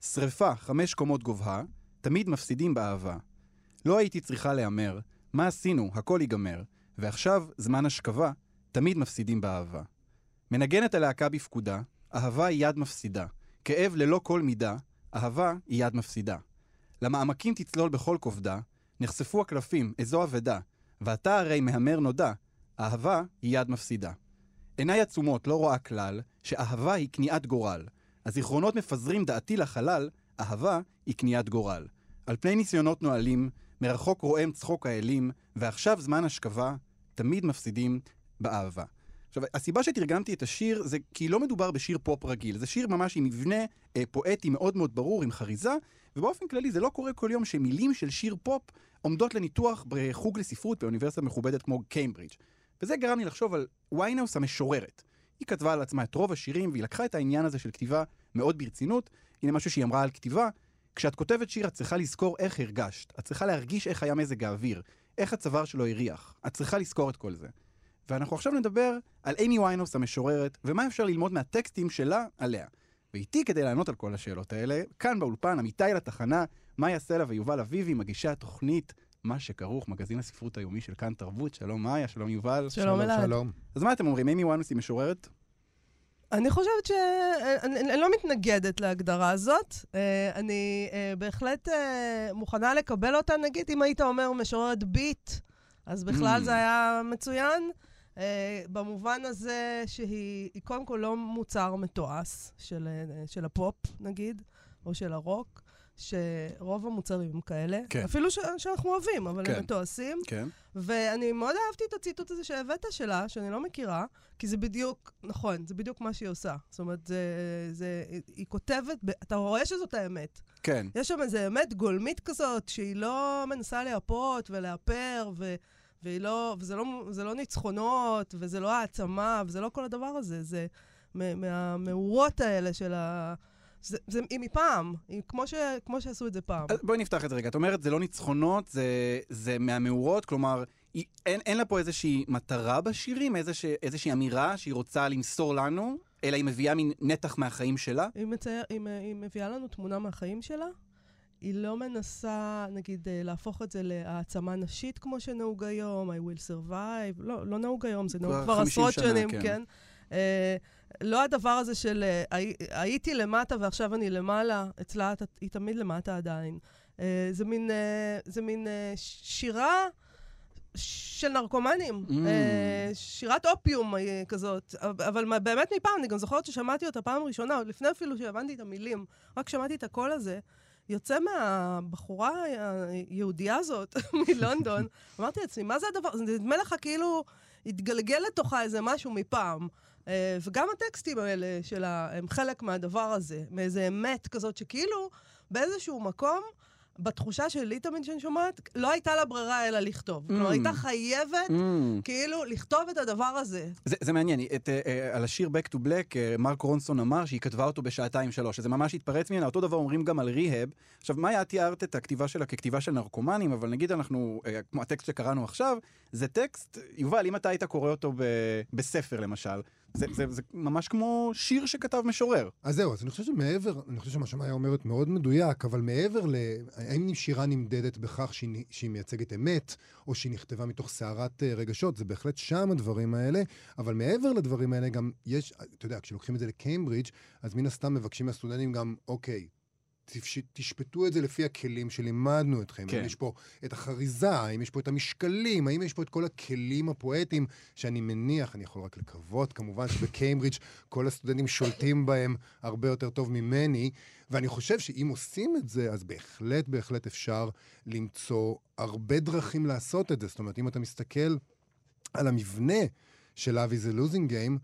S1: שרפה חמש קומות גובהה, תמיד מפסידים באהבה. לא הייתי צריכה להמר, מה עשינו, הכל ייגמר. ועכשיו, זמן השכבה, תמיד מפסידים באהבה. מנגנת הלהקה בפקודה, אהבה היא יד מפסידה. כאב ללא כל מידה, אהבה היא יד מפסידה. למעמקים תצלול בכל כובדה, נחשפו הקלפים, איזו אבדה, ואתה הרי מהמר נודע, אהבה היא יד מפסידה. עיניי עצומות לא רואה כלל, שאהבה היא כניעת גורל. הזיכרונות מפזרים דעתי לחלל, אהבה היא כניעת גורל. על פני ניסיונות נואלים, מרחוק רועם צחוק האלים, ועכשיו זמן השכבה, תמיד מפסידים באהבה. עכשיו, הסיבה שתרגמתי את השיר זה כי לא מדובר בשיר פופ רגיל, זה שיר ממש עם מבנה אה, פואטי מאוד מאוד ברור, עם חריזה, ובאופן כללי זה לא קורה כל יום שמילים של שיר פופ עומדות לניתוח בחוג לספרות באוניברסיטה מכובדת כמו קיימברידג'. וזה גרם לי לחשוב על ויינהאוס המשוררת. היא כתבה על עצמה את רוב השירים, והיא לקחה את העניין הזה של כתיבה מאוד ברצינות. הנה משהו שהיא אמרה על כתיבה, כשאת כותבת שיר את צריכה לזכור איך הרגשת, את צריכה להרגיש איך היה מזג האוויר, איך הצוואר שלו הריח, את צריכה לזכור את כל זה. ואנחנו עכשיו נדבר על איימי ויינהאוס המשוררת, ומה אפשר ללמוד מהטקסטים שלה עליה. ואיתי כדי לענות על כל השאלות האלה, כאן באולפן, עמיתי לתחנה, מאיה סלע ויובל אביבי, מגישי התוכנית מה שכרוך, מגזין הספרות היומי של כאן תרבות. שלום מאיה, שלום יובל.
S8: שלום, אלעד.
S9: שלום.
S1: אז מה אתם אומרים, איימי ויינהאוס היא משוררת?
S8: אני חושבת ש... אני, אני לא מתנגדת להגדרה הזאת. אה, אני אה, בהחלט אה, מוכנה לקבל אותה, נגיד, אם היית אומר משוררת ביט, אז בכלל
S1: Mm.
S8: זה היה מצוין. אה, במובן הזה שהיא היא קודם כל לא מוצר מתועש של, אה, של הפופ, נגיד, או של הרוק, שרוב המוצרים הם כאלה.
S1: כן.
S8: אפילו ש, שאנחנו אוהבים, אבל
S1: כן.
S8: הם מתועשים.
S1: כן.
S8: ואני מאוד אהבתי את הציטוט הזה שהבאת שלה, שאני לא מכירה, כי זה בדיוק, נכון, זה בדיוק מה שהיא עושה. זאת אומרת, זה, זה, היא, כותבת, אתה רואה שזאת האמת.
S1: כן.
S8: יש שם איזו אמת גולמית כזאת, שהיא לא מנסה להפות ולאפר, ו, והיא לא, וזה לא, זה לא ניצחונות, וזה לא העצמה, וזה לא כל הדבר הזה. זה מה- מהמאורות האלה של ה... זה, זה, היא מפעם, היא כמו, ש, כמו שעשו את זה פעם.
S1: בואי נפתח את זה רגע. את אומרת, זה לא ניצחונות, זה, זה מהמאורות, כלומר, היא, אין, אין לה פה איזושהי מטרה בשירים, איזוש, איזושהי אמירה שהיא רוצה למסור לנו, אלא היא מביאה מין נתח מהחיים שלה?
S8: היא, מצייר, היא, היא מביאה לנו תמונה מהחיים שלה. היא לא מנסה, נגיד, אה, להפוך את זה להעצמה נשית כמו שנהוג היום, I will survive. לא, לא נהוג היום, זה נהוג
S1: כבר
S8: כבר
S1: 50
S8: עשרות
S1: שנה,
S8: שנים,
S1: כן.
S8: כן. אה, לא הדבר הזה של אה, הי- הייתי למטה ועכשיו אני למעלה, אצלה היא תמיד למטה עדיין. אה, זה מין, אה, זה מין אה, שירה של נרקומנים,
S1: Mm.
S8: אה, שירת אופיום אה, כזאת, אבל באמת מפעם, אני גם זוכרת ששמעתי אותה פעם ראשונה, עוד לפני אפילו שהבנתי את המילים, רק שמעתי את הקול הזה. יוצא מהבחורה היהודייה הזאת (laughs) מלונדון, (laughs) אמרתי לעצמי, מה זה הדבר? זה נדמה לך כאילו התגלגל לתוכה איזה משהו מפעם. אה, וגם הטקסטים האלה שלה הם חלק מהדבר הזה, מאיזה אמת כזאת שכאילו באיזשהו מקום, בתחושה שלי תמיד שאני שומעת, לא הייתה לה ברירה אלא לכתוב. כלומר, הייתה חייבת
S1: Mm.
S8: כאילו לכתוב את הדבר הזה.
S1: זה, זה מעניין, את, אה, אה, על השיר Back to Black, אה, מרק רונסון אמר שהיא כתבה אותו בשעתיים שלוש, אז זה ממש התפרץ ממנה, אותו דבר אומרים גם על ריהב. עכשיו, מאיה, את תיארת את הכתיבה שלה ככתיבה של נרקומנים, אבל נגיד אנחנו, אה, כמו הטקסט שקראנו עכשיו, זה טקסט, יובל, אם אתה היית קורא אותו ב, בספר למשל, זה, זה, זה ממש כמו שיר שכתב משורר.
S9: אז זהו, אז אני חושב שמעבר, אני חושב שמה שמאיה אומרת מאוד מדויק, אבל מעבר ל... האם שירה נמדדת בכך שהיא, שהיא מייצגת אמת, או שהיא נכתבה מתוך סערת אה, רגשות, זה בהחלט שם הדברים האלה, אבל מעבר לדברים האלה גם יש, אתה יודע, כשלוקחים את זה לקיימברידג', אז מן הסתם מבקשים מהסטודנטים גם, אוקיי, תשפטו את זה לפי הכלים שלימדנו אתכם.
S1: כן.
S9: האם יש פה את החריזה, האם יש פה את המשקלים, האם יש פה את כל הכלים הפואטיים, שאני מניח, אני יכול רק לקוות, כמובן שבקיימברידג' כל הסטודנטים שולטים בהם הרבה יותר טוב ממני, ואני חושב שאם עושים את זה, אז בהחלט, בהחלט אפשר למצוא הרבה דרכים לעשות את זה. זאת אומרת, אם אתה מסתכל על המבנה של is a losing game,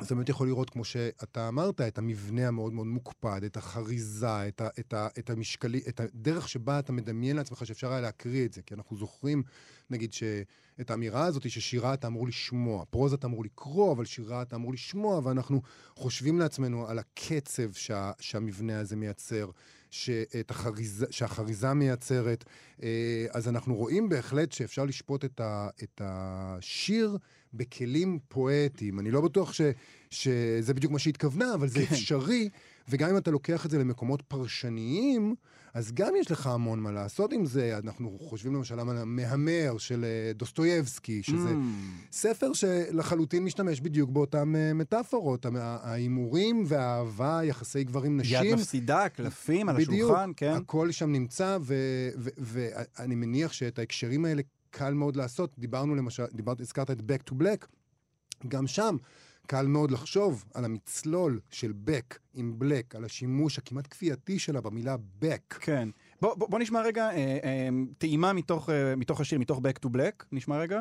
S9: אז באמת יכול לראות, כמו שאתה אמרת, את המבנה המאוד מאוד מוקפד, את החריזה, את, ה, את, ה, את המשקלי, את הדרך שבה אתה מדמיין לעצמך שאפשר היה להקריא את זה. כי אנחנו זוכרים, נגיד, שאת האמירה הזאת ששירה אתה אמור לשמוע, פרוזה אתה אמור לקרוא, אבל שירה אתה אמור לשמוע, ואנחנו חושבים לעצמנו על הקצב שה, שהמבנה הזה מייצר. שאת החריזה, שהחריזה מייצרת, אה, אז אנחנו רואים בהחלט שאפשר לשפוט את, ה, את השיר בכלים פואטיים. אני לא בטוח ש, שזה בדיוק מה שהתכוונה, אבל זה אפשרי, וגם אם אתה לוקח את זה למקומות פרשניים, אז גם יש לך המון מה לעשות עם זה. אנחנו חושבים למשל על המהמר של אה, דוסטויבסקי, שזה
S1: Mm.
S9: ספר שלחלוטין משתמש בדיוק באותן אה, מטאפורות. ההימורים והאהבה, יחסי גברים-נשים.
S1: יד מפסידה, קלפים על
S9: בדיוק,
S1: השולחן, כן.
S9: הכל שם נמצא, ואני מניח שאת ההקשרים האלה קל מאוד לעשות. דיברנו למשל, דיברת, הזכרת את Back to Black, גם שם קל מאוד לחשוב על המצלול של Back עם Black, על השימוש הכמעט כפייתי שלה במילה Back.
S1: כן. בוא, בוא, בוא נשמע רגע אה, אה, טעימה מתוך, אה, מתוך השיר, מתוך Back to Black. נשמע רגע.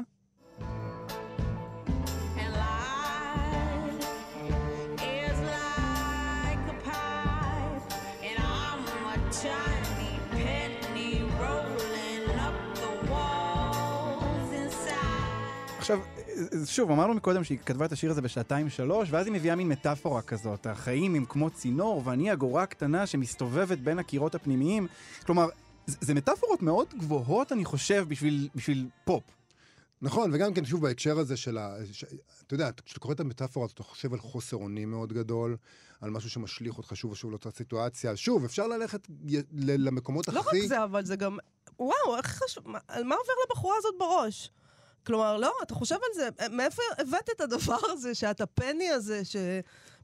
S1: שוב, אמרנו מקודם שהיא כתבה את השיר הזה בשעתיים שלוש, ואז היא מביאה מין מטאפורה כזאת. החיים הם כמו צינור, ואני אגורה קטנה שמסתובבת בין הקירות הפנימיים. כלומר, זה, זה מטאפורות מאוד גבוהות, אני חושב, בשביל, בשביל פופ.
S9: נכון, וגם כן, שוב, בהקשר הזה של ה... ש... אתה יודע, כשאתה קורא את המטאפורה הזאת, אתה חושב על חוסר אונים מאוד גדול, על משהו שמשליך אותך שוב ושוב לאותה סיטואציה. שוב, אפשר ללכת י... ל- למקומות
S8: לא
S9: הכי...
S8: רק זה, אבל זה גם... וואו, איך חשוב... מה- על מה עובר לבחורה הזאת בראש? כלומר, לא, אתה חושב על זה, מאיפה הבאת את הדבר הזה, שאת הפני הזה,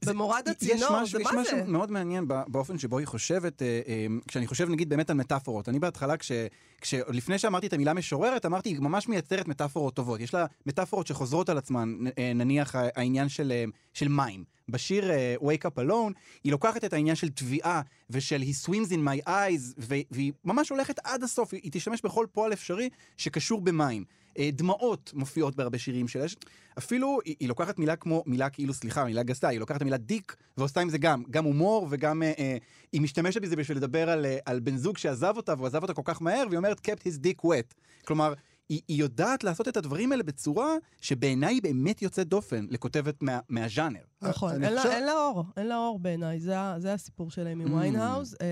S8: שבמורד הצינור,
S1: יש משהו,
S8: זה
S1: יש
S8: מה
S1: משהו
S8: זה?
S1: מאוד מעניין באופן שבו היא חושבת, אה, אה, כשאני חושב נגיד באמת על מטאפורות. אני בהתחלה, כש, כש, לפני שאמרתי את המילה משוררת, אמרתי, היא ממש מייצרת מטאפורות טובות. יש לה מטאפורות שחוזרות על עצמן, אה, נניח העניין של, של מים. בשיר Wake Up Alone, היא לוקחת את העניין של תביעה ושל He swims in my eyes, והיא ממש הולכת עד הסוף, היא, תשתמש בכל פועל אפשרי שקשור במים. דמעות מופיעות בהרבה שירים שלה. אפילו היא, היא לוקחת מילה כמו, מילה כאילו, סליחה, מילה גסה, היא לוקחת את המילה דיק ועושה עם זה גם, גם הומור וגם אה, אה, היא משתמשת בזה בשביל לדבר על, אה, על בן זוג שעזב אותה והוא עזב אותה כל כך מהר והיא אומרת kept his dick wet. כלומר, היא, היא יודעת לעשות את הדברים האלה בצורה שבעיניי היא באמת יוצאת דופן לכותבת מה, מהז'אנר.
S8: נכון, אין לה-
S9: חושב-
S8: אין לה אור, אין לה אור בעיניי, זה זה הסיפור שלהם עם
S1: Mm.
S8: ויינהאוז. אה,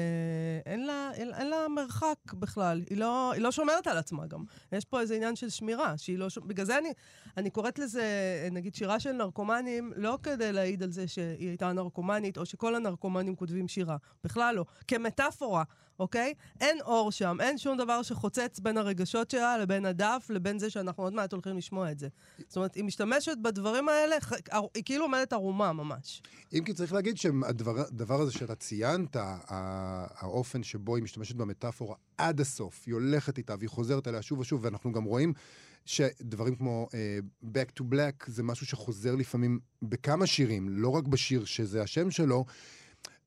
S8: אין לה- אין אין לה מרחק בכלל, היא לא היא לא שומרת על עצמה גם. יש פה איזה עניין של שמירה, שהיא לא... ש- בגלל זה אני- אני קוראת לזה, נגיד, שירה של נרקומנים, לא כדי להעיד על זה שהיא הייתה נרקומנית, או שכל הנרקומנים כותבים שירה. בכלל לא. כמטאפורה, אוקיי? אין אור שם, אין שום דבר שחוצץ בין הרגשות שלה לבין הדף, לבין זה שאנחנו עוד מעט הולכים לשמוע את זה. זאת אומרת, היא משתמשת בדברים האלה, היא כאילו עומדת ערומה ממש.
S9: אם כי צריך להגיד שהדבר הזה שאתה ציינת, האופן שבו היא משתמשת במטאפורה עד הסוף, היא הולכת איתה והיא חוזרת אליה שוב ושוב, ואנחנו גם רואים שדברים כמו uh, Back to Black זה משהו שחוזר לפעמים בכמה שירים, לא רק בשיר שזה השם שלו.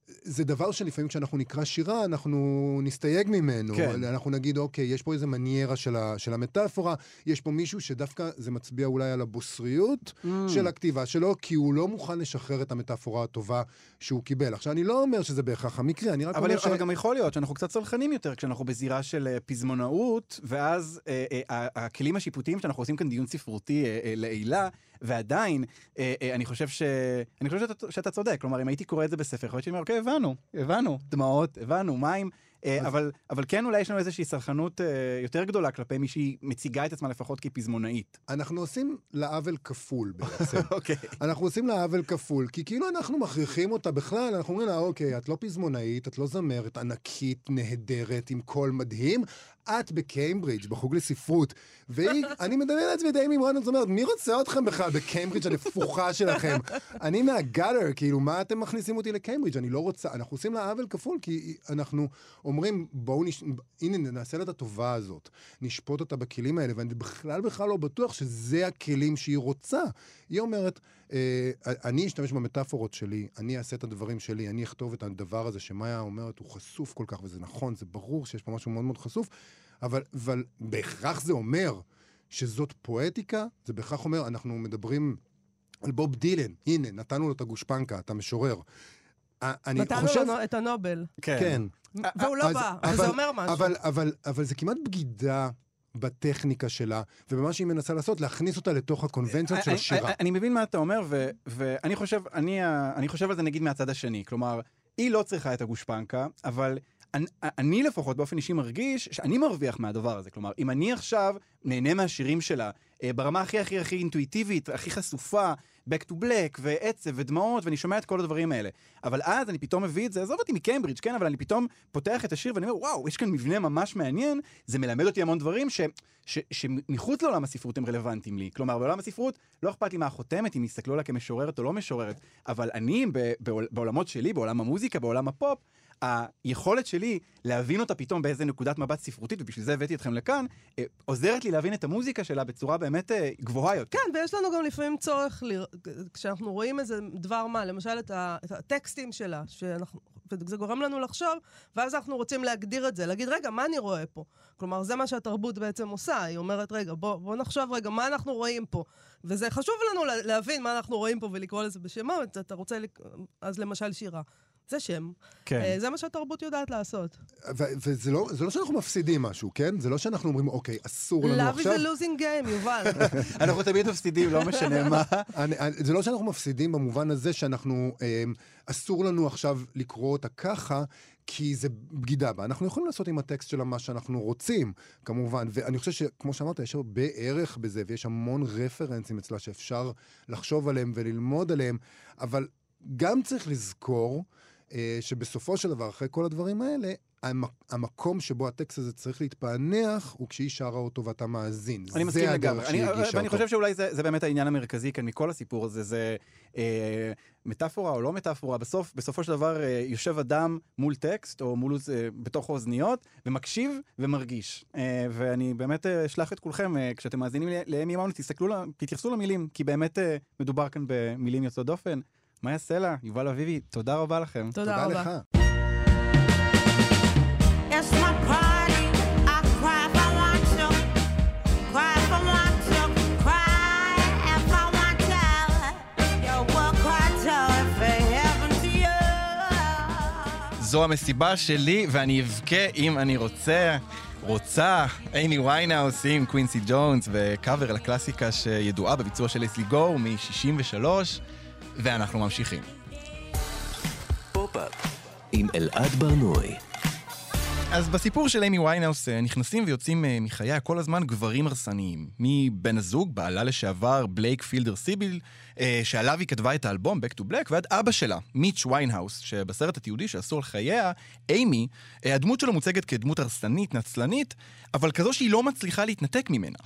S9: זה דבר שלפעמים כשאנחנו נקרא שירה, אנחנו נסתייג ממנו.
S1: כן.
S9: אנחנו נגיד, אוקיי, יש פה איזה מניירה של, ה, של המטאפורה, יש פה מישהו שדווקא זה מצביע אולי על הבוסריות
S1: Mm.
S9: של הכתיבה שלו, כי הוא לא מוכן לשחרר את המטאפורה הטובה שהוא קיבל. עכשיו, אני לא אומר שזה בהכרח המקרה, אני רק
S1: אבל,
S9: אומר ש...
S1: אבל גם יכול להיות שאנחנו קצת סלחנים יותר כשאנחנו בזירה של אה, פזמונאות, ואז אה, אה, הכלים השיפוטיים שאנחנו עושים כאן דיון ספרותי אה, אה, לעילה, ועדיין, אה, אה, אני חושב, ש... אני חושב שאתה, שאתה צודק. כלומר, אם הייתי קורא את זה בספר, יכול להיות שאני אומר, אוקיי, הבנו, הבנו, דמעות, הבנו, מים. אה, אבל, אבל כן אולי יש לנו איזושהי סלחנות אה, יותר גדולה כלפי מי שהיא מציגה את עצמה לפחות כפזמונאית.
S9: אנחנו עושים לה עוול כפול בעצם. (laughs)
S1: אוקיי.
S9: אנחנו עושים לה עוול כפול, כי כאילו אנחנו מכריחים אותה בכלל, אנחנו אומרים לה, אוקיי, את לא פזמונאית, את לא זמרת ענקית, נהדרת, עם קול מדהים, את בקיימברידג', בחוג לספרות. והיא, (laughs) אני מדמיין לעצמי את אימי רונלדס אומרת, מי רוצה אתכם בכלל בקיימברידג' הנפוחה שלכם? (laughs) אני מהגאדר, כאילו, מה אתם מכניסים אותי לקיימברידג'? אני לא רוצה, אנחנו עושים לה עוול כפול, כי אנחנו אומרים, בואו, נש... הנה, נעשה לה את הטובה הזאת, נשפוט אותה בכלים האלה, ואני בכלל בכלל לא בטוח שזה הכלים שהיא רוצה. היא אומרת, אני אשתמש במטאפורות שלי, אני אעשה את הדברים שלי, אני אכתוב את הדבר הזה שמאיה אומרת, הוא חשוף כל כך, וזה נכון, זה ברור שיש פה משהו מאוד מאוד חשוף, אבל, אבל בהכרח זה אומר שזאת פואטיקה, זה בהכרח אומר, אנחנו מדברים על בוב דילן, הנה, נתנו לו את הגושפנקה, אתה משורר. א- אני
S8: נתנו
S9: חושב...
S8: לו את הנובל.
S9: כן.
S8: והוא לא
S9: אז-
S8: בא,
S9: אבל-
S8: וזה אומר משהו.
S9: אבל, אבל, אבל זה כמעט בגידה בטכניקה שלה, ובמה שהיא מנסה לעשות, להכניס אותה לתוך הקונבנציות של
S10: אני-
S9: השירה.
S10: אני- אני מבין מה אתה אומר, ואני חושב, אני אני חושב על זה נגיד מהצד השני. כלומר, היא לא צריכה את הגושפנקה, אבל אני, אני לפחות באופן אישי מרגיש שאני מרוויח מהדבר הזה. כלומר, אם אני עכשיו נהנה מהשירים שלה אה, ברמה הכי הכי הכי אינטואיטיבית, הכי חשופה, back to black, ועצב, ודמעות, ואני שומע את כל הדברים האלה. אבל אז אני פתאום מביא את זה, עזוב אותי מקיימברידג', כן, אבל אני פתאום פותח את השיר ואני אומר, וואו, יש כאן מבנה ממש מעניין, זה מלמד אותי המון דברים ש, ש, שמחוץ לעולם הספרות הם רלוונטיים לי. כלומר, בעולם הספרות לא אכפת לי מה החותמת, אם יסתכלו עליה כמשוררת או לא משוררת, אבל אני, ב, בעול, בעולמות שלי, בעולם המוזיקה, בעולם הפופ, היכולת שלי להבין אותה פתאום באיזה נקודת מבט ספרותית, ובשביל זה הבאתי אתכם לכאן, אה, עוזרת לי להבין את המוזיקה שלה בצורה באמת אה, גבוהה יותר.
S8: כן, ויש לנו גם לפעמים צורך, ל... כשאנחנו רואים איזה דבר מה, למשל את, ה... את הטקסטים שלה, שאנחנו... וזה גורם לנו לחשוב, ואז אנחנו רוצים להגדיר את זה, להגיד, רגע, מה אני רואה פה? כלומר, זה מה שהתרבות בעצם עושה, היא אומרת, רגע, בוא, בוא נחשוב רגע, מה אנחנו רואים פה? וזה חשוב לנו לה- להבין מה אנחנו רואים פה ולקרוא לזה בשמות, אתה רוצה, לק... אז למשל שירה. זה שם.
S9: כן.
S8: אה, זה מה שהתרבות יודעת לעשות.
S9: ו- וזה לא, זה לא שאנחנו מפסידים משהו, כן? זה לא שאנחנו אומרים, אוקיי, אסור לנו
S8: Love is
S9: עכשיו...
S8: a losing game, יובל. (laughs)
S10: אנחנו תמיד מפסידים, לא משנה מה. (laughs)
S9: אני, אני, זה לא שאנחנו מפסידים במובן הזה שאנחנו, אה, אסור לנו עכשיו לקרוא אותה ככה, כי זה בגידה בה. אנחנו יכולים לעשות עם הטקסט שלה מה שאנחנו רוצים, כמובן. ואני חושב שכמו שאמרת, יש הרבה ערך בזה, ויש המון רפרנסים אצלה שאפשר לחשוב עליהם וללמוד עליהם, אבל גם צריך לזכור שבסופו של דבר, אחרי כל הדברים האלה, המ- המקום שבו הטקסט הזה צריך להתפענח הוא כשהיא שרה אותו ואתה מאזין.
S10: אני מסכים
S9: זה
S10: לגמרי.
S9: הדרך
S10: אני,
S9: שהיא הגישה
S10: ואני
S9: אותו.
S10: חושב שאולי זה, זה באמת העניין המרכזי כאן מכל הסיפור הזה, זה אה, מטאפורה או לא מטאפורה. בסוף, בסופו של דבר אה, יושב אדם מול טקסט או מול, אה, בתוך האוזניות ומקשיב ומרגיש. אה, ואני באמת אה, אשלח את כולכם, אה, כשאתם מאזינים לאמי מאוני, תסתכלו, תתייחסו למילים, כי באמת אה, מדובר כאן במילים יוצאות דופן. מאיה סלע, יובל אביבי, תודה רבה לכם.
S8: תודה תודה רבה. לך.
S1: זו המסיבה שלי, ואני אבכה אם אני רוצה. רוצה, איימי ווינהאוס עם קווינסי ג'ונס בקאבר לקלאסיקה שידועה בביצוע של לסלי גור מ-63, ואנחנו ממשיכים.
S4: עם אלעד ברנוי.
S1: אז בסיפור של איימי ווינהאוס אה, נכנסים ויוצאים אה, מחייה כל הזמן גברים הרסניים. מבן הזוג, בעלה לשעבר בלייק פילדר סיביל, אה, שעליו היא כתבה את האלבום Back to Black, ועד אבא שלה, מיץ' ווינהאוס, שבסרט התיעודי שעשו על חייה, איימי, אה, הדמות שלו מוצגת כדמות הרסנית, נצלנית, אבל כזו שהיא לא מצליחה להתנתק ממנה.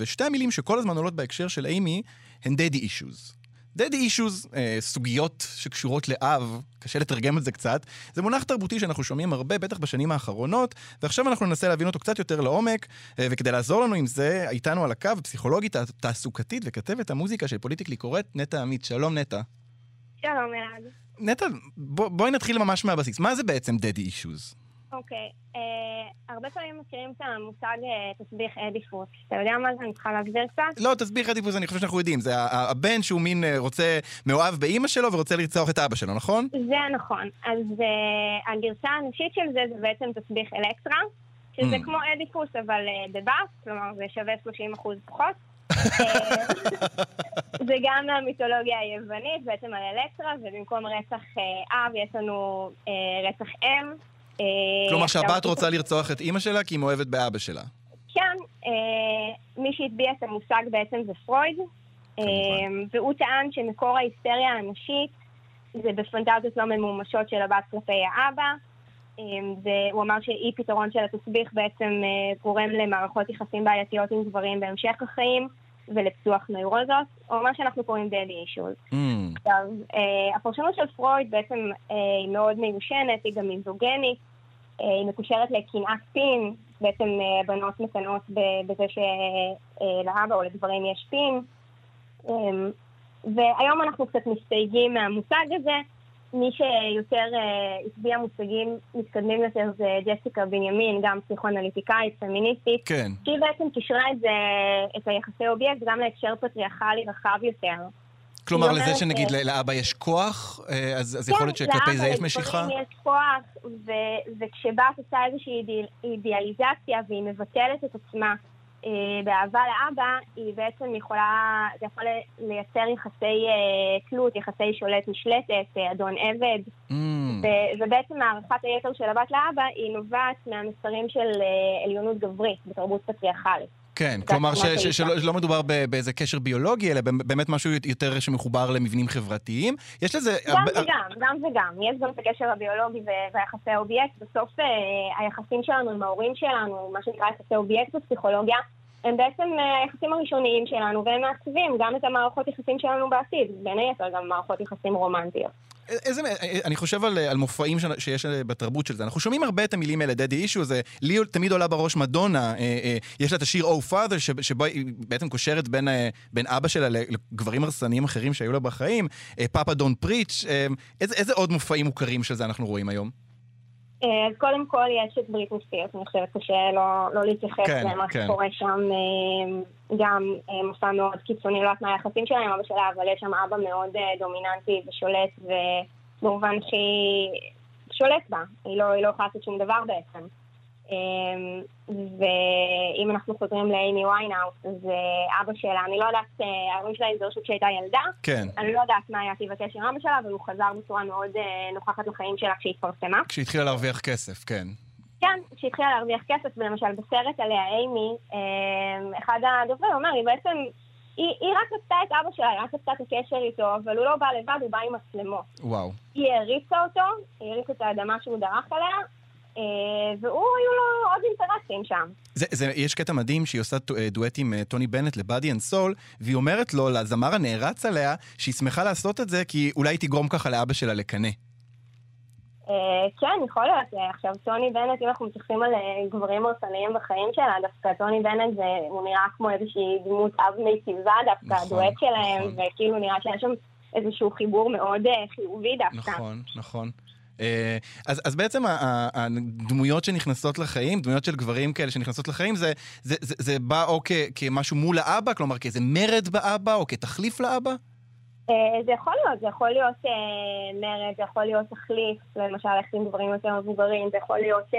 S1: ושתי המילים שכל הזמן עולות בהקשר של איימי הן daddy issues. Daddy issues, אה, סוגיות שקשורות לאב, קשה לתרגם את זה קצת, זה מונח תרבותי שאנחנו שומעים הרבה, בטח בשנים האחרונות, ועכשיו אנחנו ננסה להבין אותו קצת יותר לעומק, אה, וכדי לעזור לנו עם זה, איתנו על הקו פסיכולוגית תעסוקתית וכתבת המוזיקה של פוליטיקלי קורט, נטע עמית. שלום נטע.
S11: שלום, אלעד.
S1: נטע, בוא, בואי נתחיל ממש מהבסיס. מה זה בעצם דדי אישוז?
S11: אוקיי, אה, הרבה פעמים מכירים את המושג אה, תסביך עדיפות. אתה יודע מה זה? אני צריכה להגדיר קצת?
S1: לא, תסביר עדיפוס, אני חושב שאנחנו יודעים. זה הבן שהוא מין אה, רוצה, מאוהב באימא שלו ורוצה לרצוח את אבא שלו, נכון?
S11: זה נכון. אז הגרסה הנשית של זה זה בעצם תסביך אלקטרה, שזה
S1: Mm.
S11: כמו אדיפוס אבל בבאס, כלומר זה שווה 30 אחוז פחות. (laughs) זה גם מהמיתולוגיה היוונית, בעצם על אלקטרה, ובמקום רצח אב יש לנו רצח אם. אה,
S1: כלומר שהבת רוצה לרצוח את אימא שלה כי היא מאוהבת באבא שלה.
S11: כן, אה, מי שהטביע את המושג בעצם זה פרויד, אה, והוא טען שמקור ההיסטריה הנשית זה בפנטזיות לא ממומשות של הבת כלפי האבא. אה, זה, הוא אמר שאי פתרון של התסביך בעצם גורם למערכות יחסים בעייתיות עם גברים בהמשך החיים ולפיתוח נוירוזות, או מה שאנחנו קוראים דדי אישוז. עכשיו, אה, הפרשנות של פרויד בעצם אה, היא מאוד מיושנת, היא גם מיזוגנית, אה, היא מקושרת לקנאת פין, בעצם אה, בנות מקנאות בזה שלאבא או לגברים יש פין. אה, והיום אנחנו קצת מסתייגים מהמושג הזה. מי שיותר אה, הטביע מושגים מתקדמים יותר זה ג'סיקה בנימין, גם פסיכואנליטיקאית, פמיניסטית.
S1: כן.
S11: שהיא בעצם קישרה את זה, את היחסי אובייקט, גם להקשר פטריארכלי רחב יותר.
S1: כלומר, לזה שנגיד
S11: אה,
S1: ל- לאבא יש כוח, אה, אז אז
S11: כן,
S1: יכול להיות שכלפי זה יש
S11: לאבא
S1: משיכה?
S11: לגברים יש כוח, ו- וכשבת עושה איזושהי אידיאל- אידיאליזציה והיא מבטלת את עצמה אה, באהבה לאבא, היא בעצם יכולה, זה יכול לייצר יחסי אה, תלות, יחסי שולט נשלטת, אה, אדון עבד.
S1: Mm.
S11: ו- ובעצם הערכת היתר של הבת לאבא היא נובעת מהמסרים של אה, עליונות גברית בתרבות פטריארכלית.
S1: כן, כלומר ש- ש-. שלא שלא מדובר ב- באיזה קשר ביולוגי, אלא באמת משהו יותר שמחובר למבנים חברתיים. יש לזה...
S11: גם
S1: הרבה-
S11: וגם, גם וגם. יש גם את הקשר הביולוגי ו- והיחסי האובייקט. בסוף אה, היחסים שלנו עם ההורים שלנו, מה שנקרא יחסי אובייקט בפסיכולוגיה, הם בעצם אה, היחסים הראשוניים שלנו, והם מעצבים גם את המערכות יחסים שלנו בעתיד. בין היתר גם מערכות יחסים רומנטיות.
S1: איזה, אני חושב על, על מופעים ש- שיש בתרבות של זה. אנחנו שומעים הרבה את המילים האלה, דדי אישו, זה לי תמיד עולה בראש מדונה. אה, אה, יש לה את השיר Oh Father, שבו היא בעצם קושרת בין, אה, בין אבא שלה לגברים הרסניים אחרים שהיו לה בחיים. פאפה דון פריץ'. אה, איזה, איזה עוד מופעים מוכרים של זה אנחנו רואים היום?
S11: אה, אז קודם כל יש את בריטני ספירס, אני חושבת קשה לא, לא להתייחס
S1: כן,
S11: למה
S1: כן.
S11: שקורה שם. אה, גם אה, מופע מאוד קיצוני, לא יודעת מה היחסים שלה עם אבא שלה, אבל יש שם אבא מאוד דומיננטי ושולט, ובמובן שהיא שולט בה, היא לא, היא לא יכולה לעשות שום דבר בעצם. אה, ואם אנחנו חוזרים לאימי ויינאוס, אז אה, אבא שלה, אני לא יודעת, אה, ההורים שלה התגרשו כשהייתה ילדה,
S1: כן.
S11: אני לא יודעת מה היה טיב הקשר עם אבא שלה, אבל הוא חזר בצורה מאוד אה, נוכחת לחיים שלה כשהתפרסמה.
S1: כשהתחילה להרוויח כסף, כן.
S11: כן, כשהתחילה להרוויח כסף, ולמשל בסרט עליה אימי, אה, אחד הדוברים אומר, היא בעצם, היא, היא רק רצתה את אבא שלה, היא רק רצתה את הקשר איתו, אבל הוא לא בא לבד, הוא בא עם מצלמות.
S1: וואו.
S11: היא העריצה אותו, היא העריצה את האדמה שהוא דרך עליה, והוא, היו לו עוד אינטרסים שם.
S1: זה, זה, יש קטע מדהים שהיא עושה דו- דואט עם אה, טוני בנט ל-Body and Soul, והיא אומרת לו, לזמר הנערץ עליה, שהיא שמחה לעשות את זה כי אולי היא תגרום ככה לאבא שלה לקנא.
S11: אה, כן, יכול להיות. אה, עכשיו, טוני בנט, אם אנחנו מתייחסים על אה, גברים הרסניים בחיים שלה, דווקא טוני בנט זה, הוא נראה כמו איזושהי דמות אב מיטיבה דווקא,
S1: נכון,
S11: הדואט שלהם, וכאילו נראה שיש שם איזשהו חיבור מאוד אה, חיובי דווקא.
S1: נכון, נכון. אה, אז, אז בעצם הדמויות שנכנסות לחיים, דמויות של גברים כאלה שנכנסות לחיים, זה, זה, זה, זה בא או כ, כמשהו מול האבא, כלומר כאיזה מרד באבא, או כתחליף לאבא?
S11: אה, זה יכול להיות, זה יכול להיות אה, מרד, זה יכול להיות תחליף, למשל ללכת עם גברים יותר מבוגרים, זה יכול להיות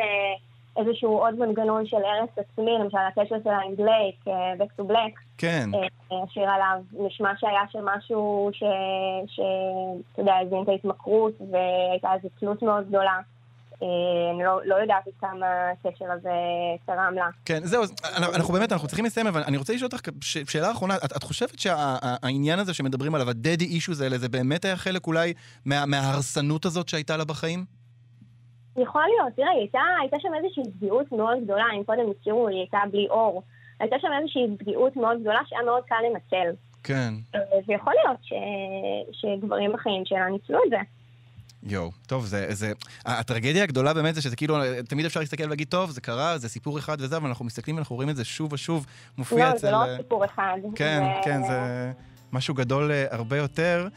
S11: איזשהו עוד מנגנון של הרס עצמי, למשל הקשר שלה עם בלייק, אה, Back to Black.
S1: כן.
S11: אה, השיר עליו נשמע שהיה שם משהו ש... ש... אתה יודע, הזין את ההתמכרות והייתה איזו תלות מאוד גדולה. אה, אני לא, לא יודעת כמה הקשר הזה תרם לה.
S1: כן, זהו, אנחנו, באמת, אנחנו צריכים לסיים, אבל אני רוצה לשאול אותך ש, שאלה אחרונה, את, את חושבת שהעניין הזה שמדברים עליו, ה-daddy issues האלה, זה באמת היה חלק אולי מה, מההרסנות הזאת שהייתה לה בחיים?
S11: יכול להיות, תראה, הייתה, הייתה שם איזושהי פגיעות מאוד גדולה, אם קודם הזכירו, היא הייתה בלי אור. הייתה שם איזושהי פגיעות מאוד גדולה שהיה מאוד קל לנצל.
S1: כן.
S11: אה, ויכול להיות ש... שגברים בחיים שלה ניצלו את זה.
S1: יואו, טוב, זה, זה... הטרגדיה הגדולה באמת זה שזה כאילו, תמיד אפשר להסתכל ולהגיד, טוב, זה קרה, זה סיפור אחד וזה, אבל אנחנו מסתכלים ואנחנו רואים את זה שוב ושוב מופיע
S11: לא,
S1: אצל...
S11: זה לא רק סיפור אחד.
S1: כן,
S11: זה...
S1: כן, זה משהו גדול אה, הרבה יותר.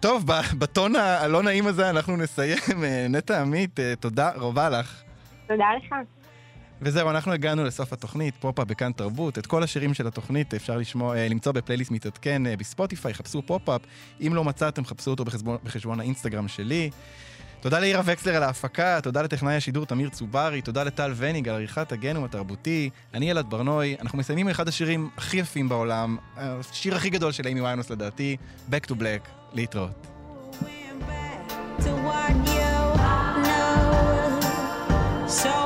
S1: טוב, בטון הלא נעים הזה אנחנו נסיים. אה, נטע עמית, אה, תודה רבה לך.
S11: תודה לך.
S1: וזהו, אנחנו הגענו לסוף התוכנית, פופ-אפ בכאן תרבות. את כל השירים של התוכנית אפשר לשמוע, אה, למצוא בפלייליסט מתעדכן בספוטיפיי, חפשו פופ-אפ. אם לא מצאתם, חפשו אותו בחשבון, בחשבון האינסטגרם שלי. תודה לעירה וקסלר על ההפקה, תודה לטכנאי השידור תמיר צוברי, תודה לטל וניג על עריכת הגנום התרבותי. אני אלעד ברנוי, אנחנו מסיימים אחד השירים הכי יפים בעולם, השיר הכי גדול של איימי ווינהאוס לדעתי, Back to Black, להתראות.
S2: so